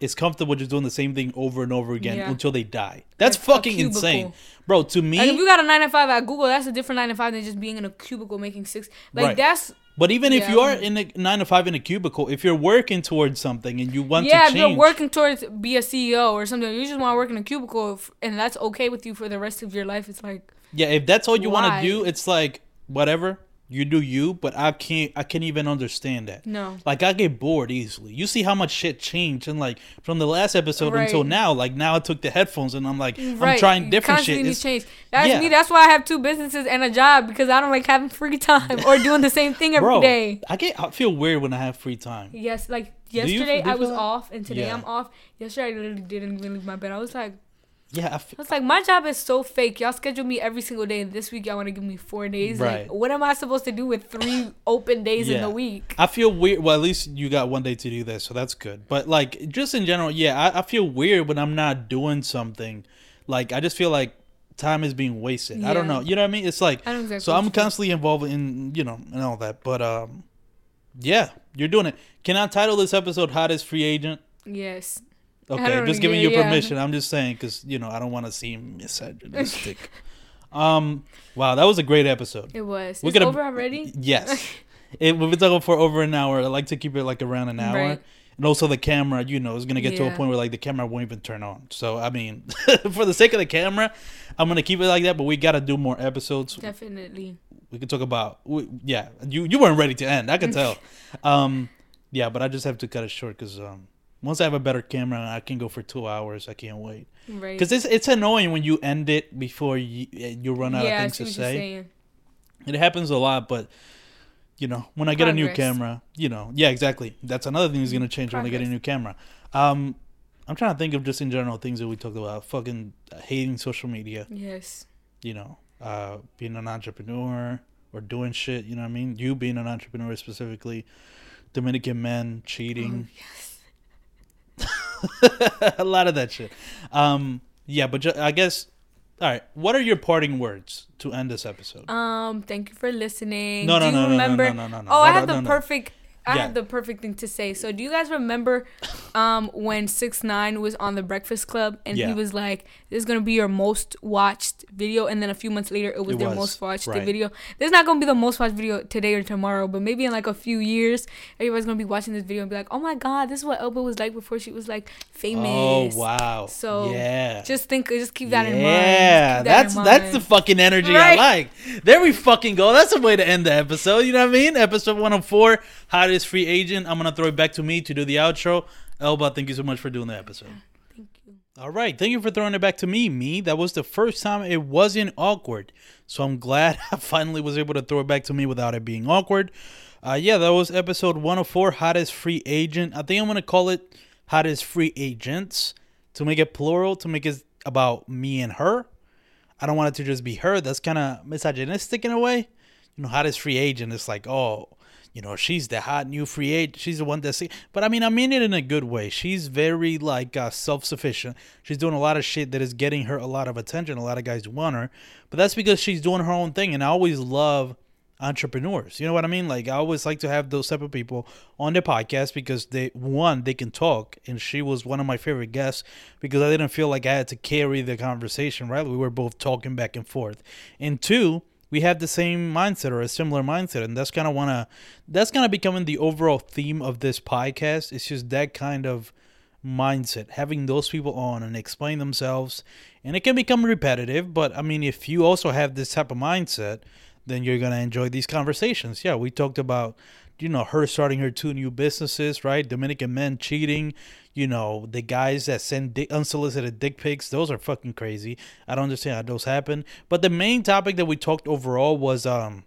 Speaker 2: is comfortable just doing the same thing over and over again
Speaker 1: Yeah.
Speaker 2: until they die. That's
Speaker 1: Like
Speaker 2: fucking insane. Bro, to me
Speaker 1: Like if you got a nine to five at Google, that's a different nine to five than just being in a cubicle making six. Like
Speaker 2: Right.
Speaker 1: that's
Speaker 2: But even if you are in a nine to five in a cubicle, if you're working towards something and you want
Speaker 1: yeah.
Speaker 2: to
Speaker 1: If
Speaker 2: change,
Speaker 1: you're working towards be a CEO or something, you just want to work in a cubicle, and that's okay with you for the rest of your life. It's like
Speaker 2: yeah, if that's all you want to do, it's like whatever you do, you. But I can't, I can't even understand that.
Speaker 1: No.
Speaker 2: like I get bored easily. You see how much shit changed, and like from the last episode until now, like now I took the headphones and I'm like, I'm trying different
Speaker 1: constantly
Speaker 2: shit. It's-
Speaker 1: change. That's
Speaker 2: yeah.
Speaker 1: me. That's why I have two businesses and a job because I don't like having free time or doing the same thing every day.
Speaker 2: bro, I get, I feel weird when I have free time.
Speaker 1: Yes, like yesterday
Speaker 2: do you
Speaker 1: I was
Speaker 2: that?
Speaker 1: off and today
Speaker 2: Yeah.
Speaker 1: I'm off. Yesterday I literally didn't even leave my bed. I was like,
Speaker 2: Yeah, I feel,
Speaker 1: I was like, my job is so fake. Y'all schedule me every single day, and this week y'all want to give me four days.
Speaker 2: Right.
Speaker 1: Like, what am I supposed to do with three open days in
Speaker 2: Yeah.
Speaker 1: the week?
Speaker 2: I feel weird. Well, at least you got one day to do this, so that's good. But like, just in general, yeah, I, I feel weird when I'm not doing something. Like, I just feel like time is being wasted. I don't know. You know what I mean? It's like,
Speaker 1: exactly
Speaker 2: so I'm constantly involved in, you know, and all that. But um, yeah, you're doing it. Can I title this episode "Hottest Free Agent"?
Speaker 1: Yes.
Speaker 2: Okay, just giving
Speaker 1: yeah,
Speaker 2: you
Speaker 1: yeah.
Speaker 2: permission. I'm just saying because you know I don't want to seem misogynistic. um, wow, that was a great episode.
Speaker 1: It was.
Speaker 2: We're
Speaker 1: it's
Speaker 2: gonna-
Speaker 1: over already?
Speaker 2: Yes. it, we've been talking for over an hour. I like to keep it like around an hour.
Speaker 1: Right.
Speaker 2: And also the camera, you know, is gonna get to a point where like the camera won't even turn on. So I mean, for the sake of the camera, I'm gonna keep it like that. But we gotta do more episodes.
Speaker 1: Definitely.
Speaker 2: We can talk about, we, yeah. You you weren't ready to end. I can tell. um, yeah, but I just have to cut it short because um, Once I have a better camera, I can go for two hours. I can't wait
Speaker 1: Right.
Speaker 2: because it's it's annoying when you end it before you you run out
Speaker 1: yeah,
Speaker 2: of things to say. It happens a lot, but you know, when I get a new camera, you know, yeah, exactly. That's another thing that's gonna change when I get a new camera. Um, I'm trying to think of just in general things that we talked about. Fucking hating social media.
Speaker 1: Yes.
Speaker 2: You know, uh, being an entrepreneur or doing shit. You know what I mean? You being an entrepreneur specifically. Dominican men cheating. a lot of that shit. Um, yeah, but ju- I guess. All right. What are your parting words to end this episode?
Speaker 1: Um, thank you for listening.
Speaker 2: No, no,
Speaker 1: do you
Speaker 2: no, no, no, no, no, no, no.
Speaker 1: Oh, I have
Speaker 2: on,
Speaker 1: the
Speaker 2: no.
Speaker 1: perfect. I
Speaker 2: Yeah.
Speaker 1: have the perfect thing to say. So, do you guys remember um when Six Nine was on the Breakfast Club and
Speaker 2: Yeah.
Speaker 1: he was like, "This is gonna be your most watched video," and then a few months later, it was
Speaker 2: It
Speaker 1: their
Speaker 2: was,
Speaker 1: most watched
Speaker 2: right.
Speaker 1: video. This is not gonna be the most watched video today or tomorrow, but maybe in like a few years, everybody's gonna be watching this video and be like, "Oh my God, this is what Elba was like before she was like famous."
Speaker 2: Oh wow!
Speaker 1: So,
Speaker 2: yeah,
Speaker 1: Just think, just keep that in mind.
Speaker 2: Yeah,
Speaker 1: that
Speaker 2: that's that's the fucking energy
Speaker 1: Right.
Speaker 2: I like. There we fucking go. That's a way to end the episode. You know what I mean? Episode one hundred four, hottest free agent. I'm gonna throw it back to me to do the outro. Elba, thank you so much for doing the episode.
Speaker 1: Thank you.
Speaker 2: All right, thank you for throwing it back to me. Me, that was the first time it wasn't awkward. So I'm glad I finally was able to throw it back to me without it being awkward. Uh, yeah, that was episode 104, hottest free agent. I think I'm gonna call it hottest free agents to make it plural, to make it about me and her. I don't want it to just be her. That's kind of misogynistic in a way. You know, hottest free agent. It's like, oh, you know, she's the hot new free agent. She's the one that's. But I mean, I mean it in a good way. She's very like uh, self sufficient. She's doing a lot of shit that is getting her a lot of attention. A lot of guys want her, but that's because she's doing her own thing. And I always love entrepreneurs. You know what I mean? Like I always like to have those type of people on the podcast because they one they can talk, and she was one of my favorite guests because I didn't feel like I had to carry the conversation. Right? We were both talking back and forth, and two. We have the same mindset or a similar mindset, and that's kind of wanna that's kind of becoming the overall theme of this podcast. It's just that kind of mindset, having those people on and explain themselves, and it can become repetitive. But I mean, if you also have this type of mindset, then you're gonna enjoy these conversations. Yeah, we talked about, you know, her starting her two new businesses, right? Dominican men cheating, you know, the guys that send dick, unsolicited dick pics. Those are fucking crazy. I don't understand how those happen. But the main topic that we talked overall was um,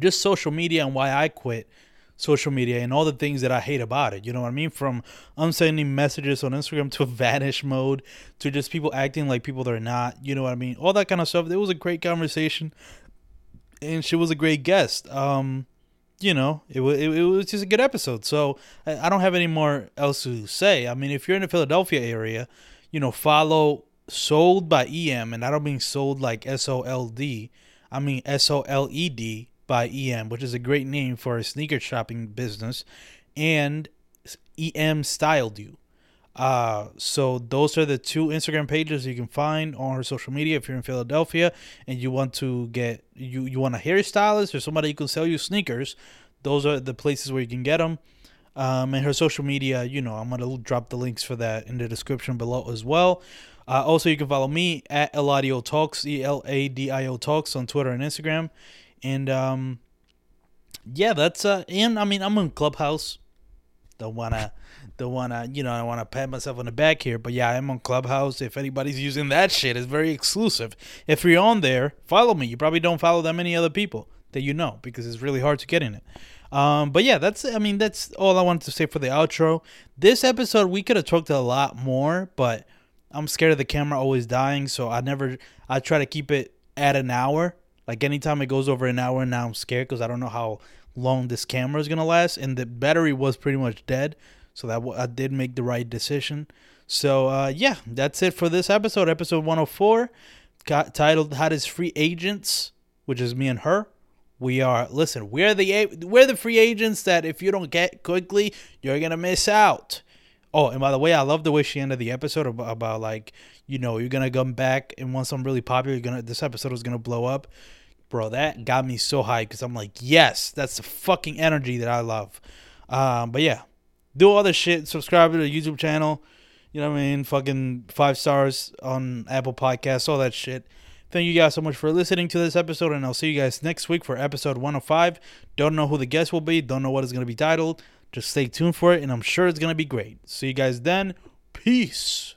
Speaker 2: just social media and why I quit social media and all the things that I hate about it. You know what I mean? From unsending messages on Instagram to vanish mode to just people acting like people they're not. You know what I mean? All that kind of stuff. It was a great conversation, and she was a great guest. Um, you know, it was it, it was just a good episode. So I, I don't have any more else to say. I mean, if you're in the Philadelphia area, you know, follow Soled by EM, and I don't mean sold like S O L D. I mean S O L E D by EM, which is a great name for a sneaker shopping business, and EM styled you. Uh, so those are the two Instagram pages you can find on her social media if you're in Philadelphia and you want to get you you want a hairstylist or somebody who can sell you sneakers. Those are the places where you can get them. Um, and her social media, you know, I'm gonna drop the links for that in the description below as well. Uh, also, you can follow me at Eladio Talks, E L A D I O Talks on Twitter and Instagram. And um, yeah, that's uh, and I mean, I'm on Clubhouse. Don't wanna, don't wanna, you know, I wanna pat myself on the back here, but yeah, I'm on Clubhouse. If anybody's using that shit, it's very exclusive. If you're on there, follow me. You probably don't follow that many other people that you know because it's really hard to get in it. Um, but yeah, that's I mean that's all I wanted to say for the outro. This episode we could have talked a lot more, but I'm scared of the camera always dying, so I never I try to keep it at an hour. Like anytime it goes over an hour, now I'm scared because I don't know how long this camera is gonna last, and the battery was pretty much dead, so that w- I did make the right decision. So uh, yeah, that's it for this episode, episode 104, got titled "Hottest Free Agents," which is me and her. We are listen. We're the we're the free agents that if you don't get quickly, you're gonna miss out. Oh, and by the way, I love the way she ended the episode about, about like you know you're gonna come back and once I'm really popular, you're gonna this episode is gonna blow up, bro. That got me so high because I'm like, yes, that's the fucking energy that I love. Um, but yeah, do all this shit. Subscribe to the YouTube channel. You know what I mean? Fucking five stars on Apple Podcasts, all that shit. Thank you guys so much for listening to this episode, and I'll see you guys next week for episode 105. Don't know who the guest will be, don't know what it's going to be titled. Just stay tuned for it, and I'm sure it's going to be great. See you guys then. Peace.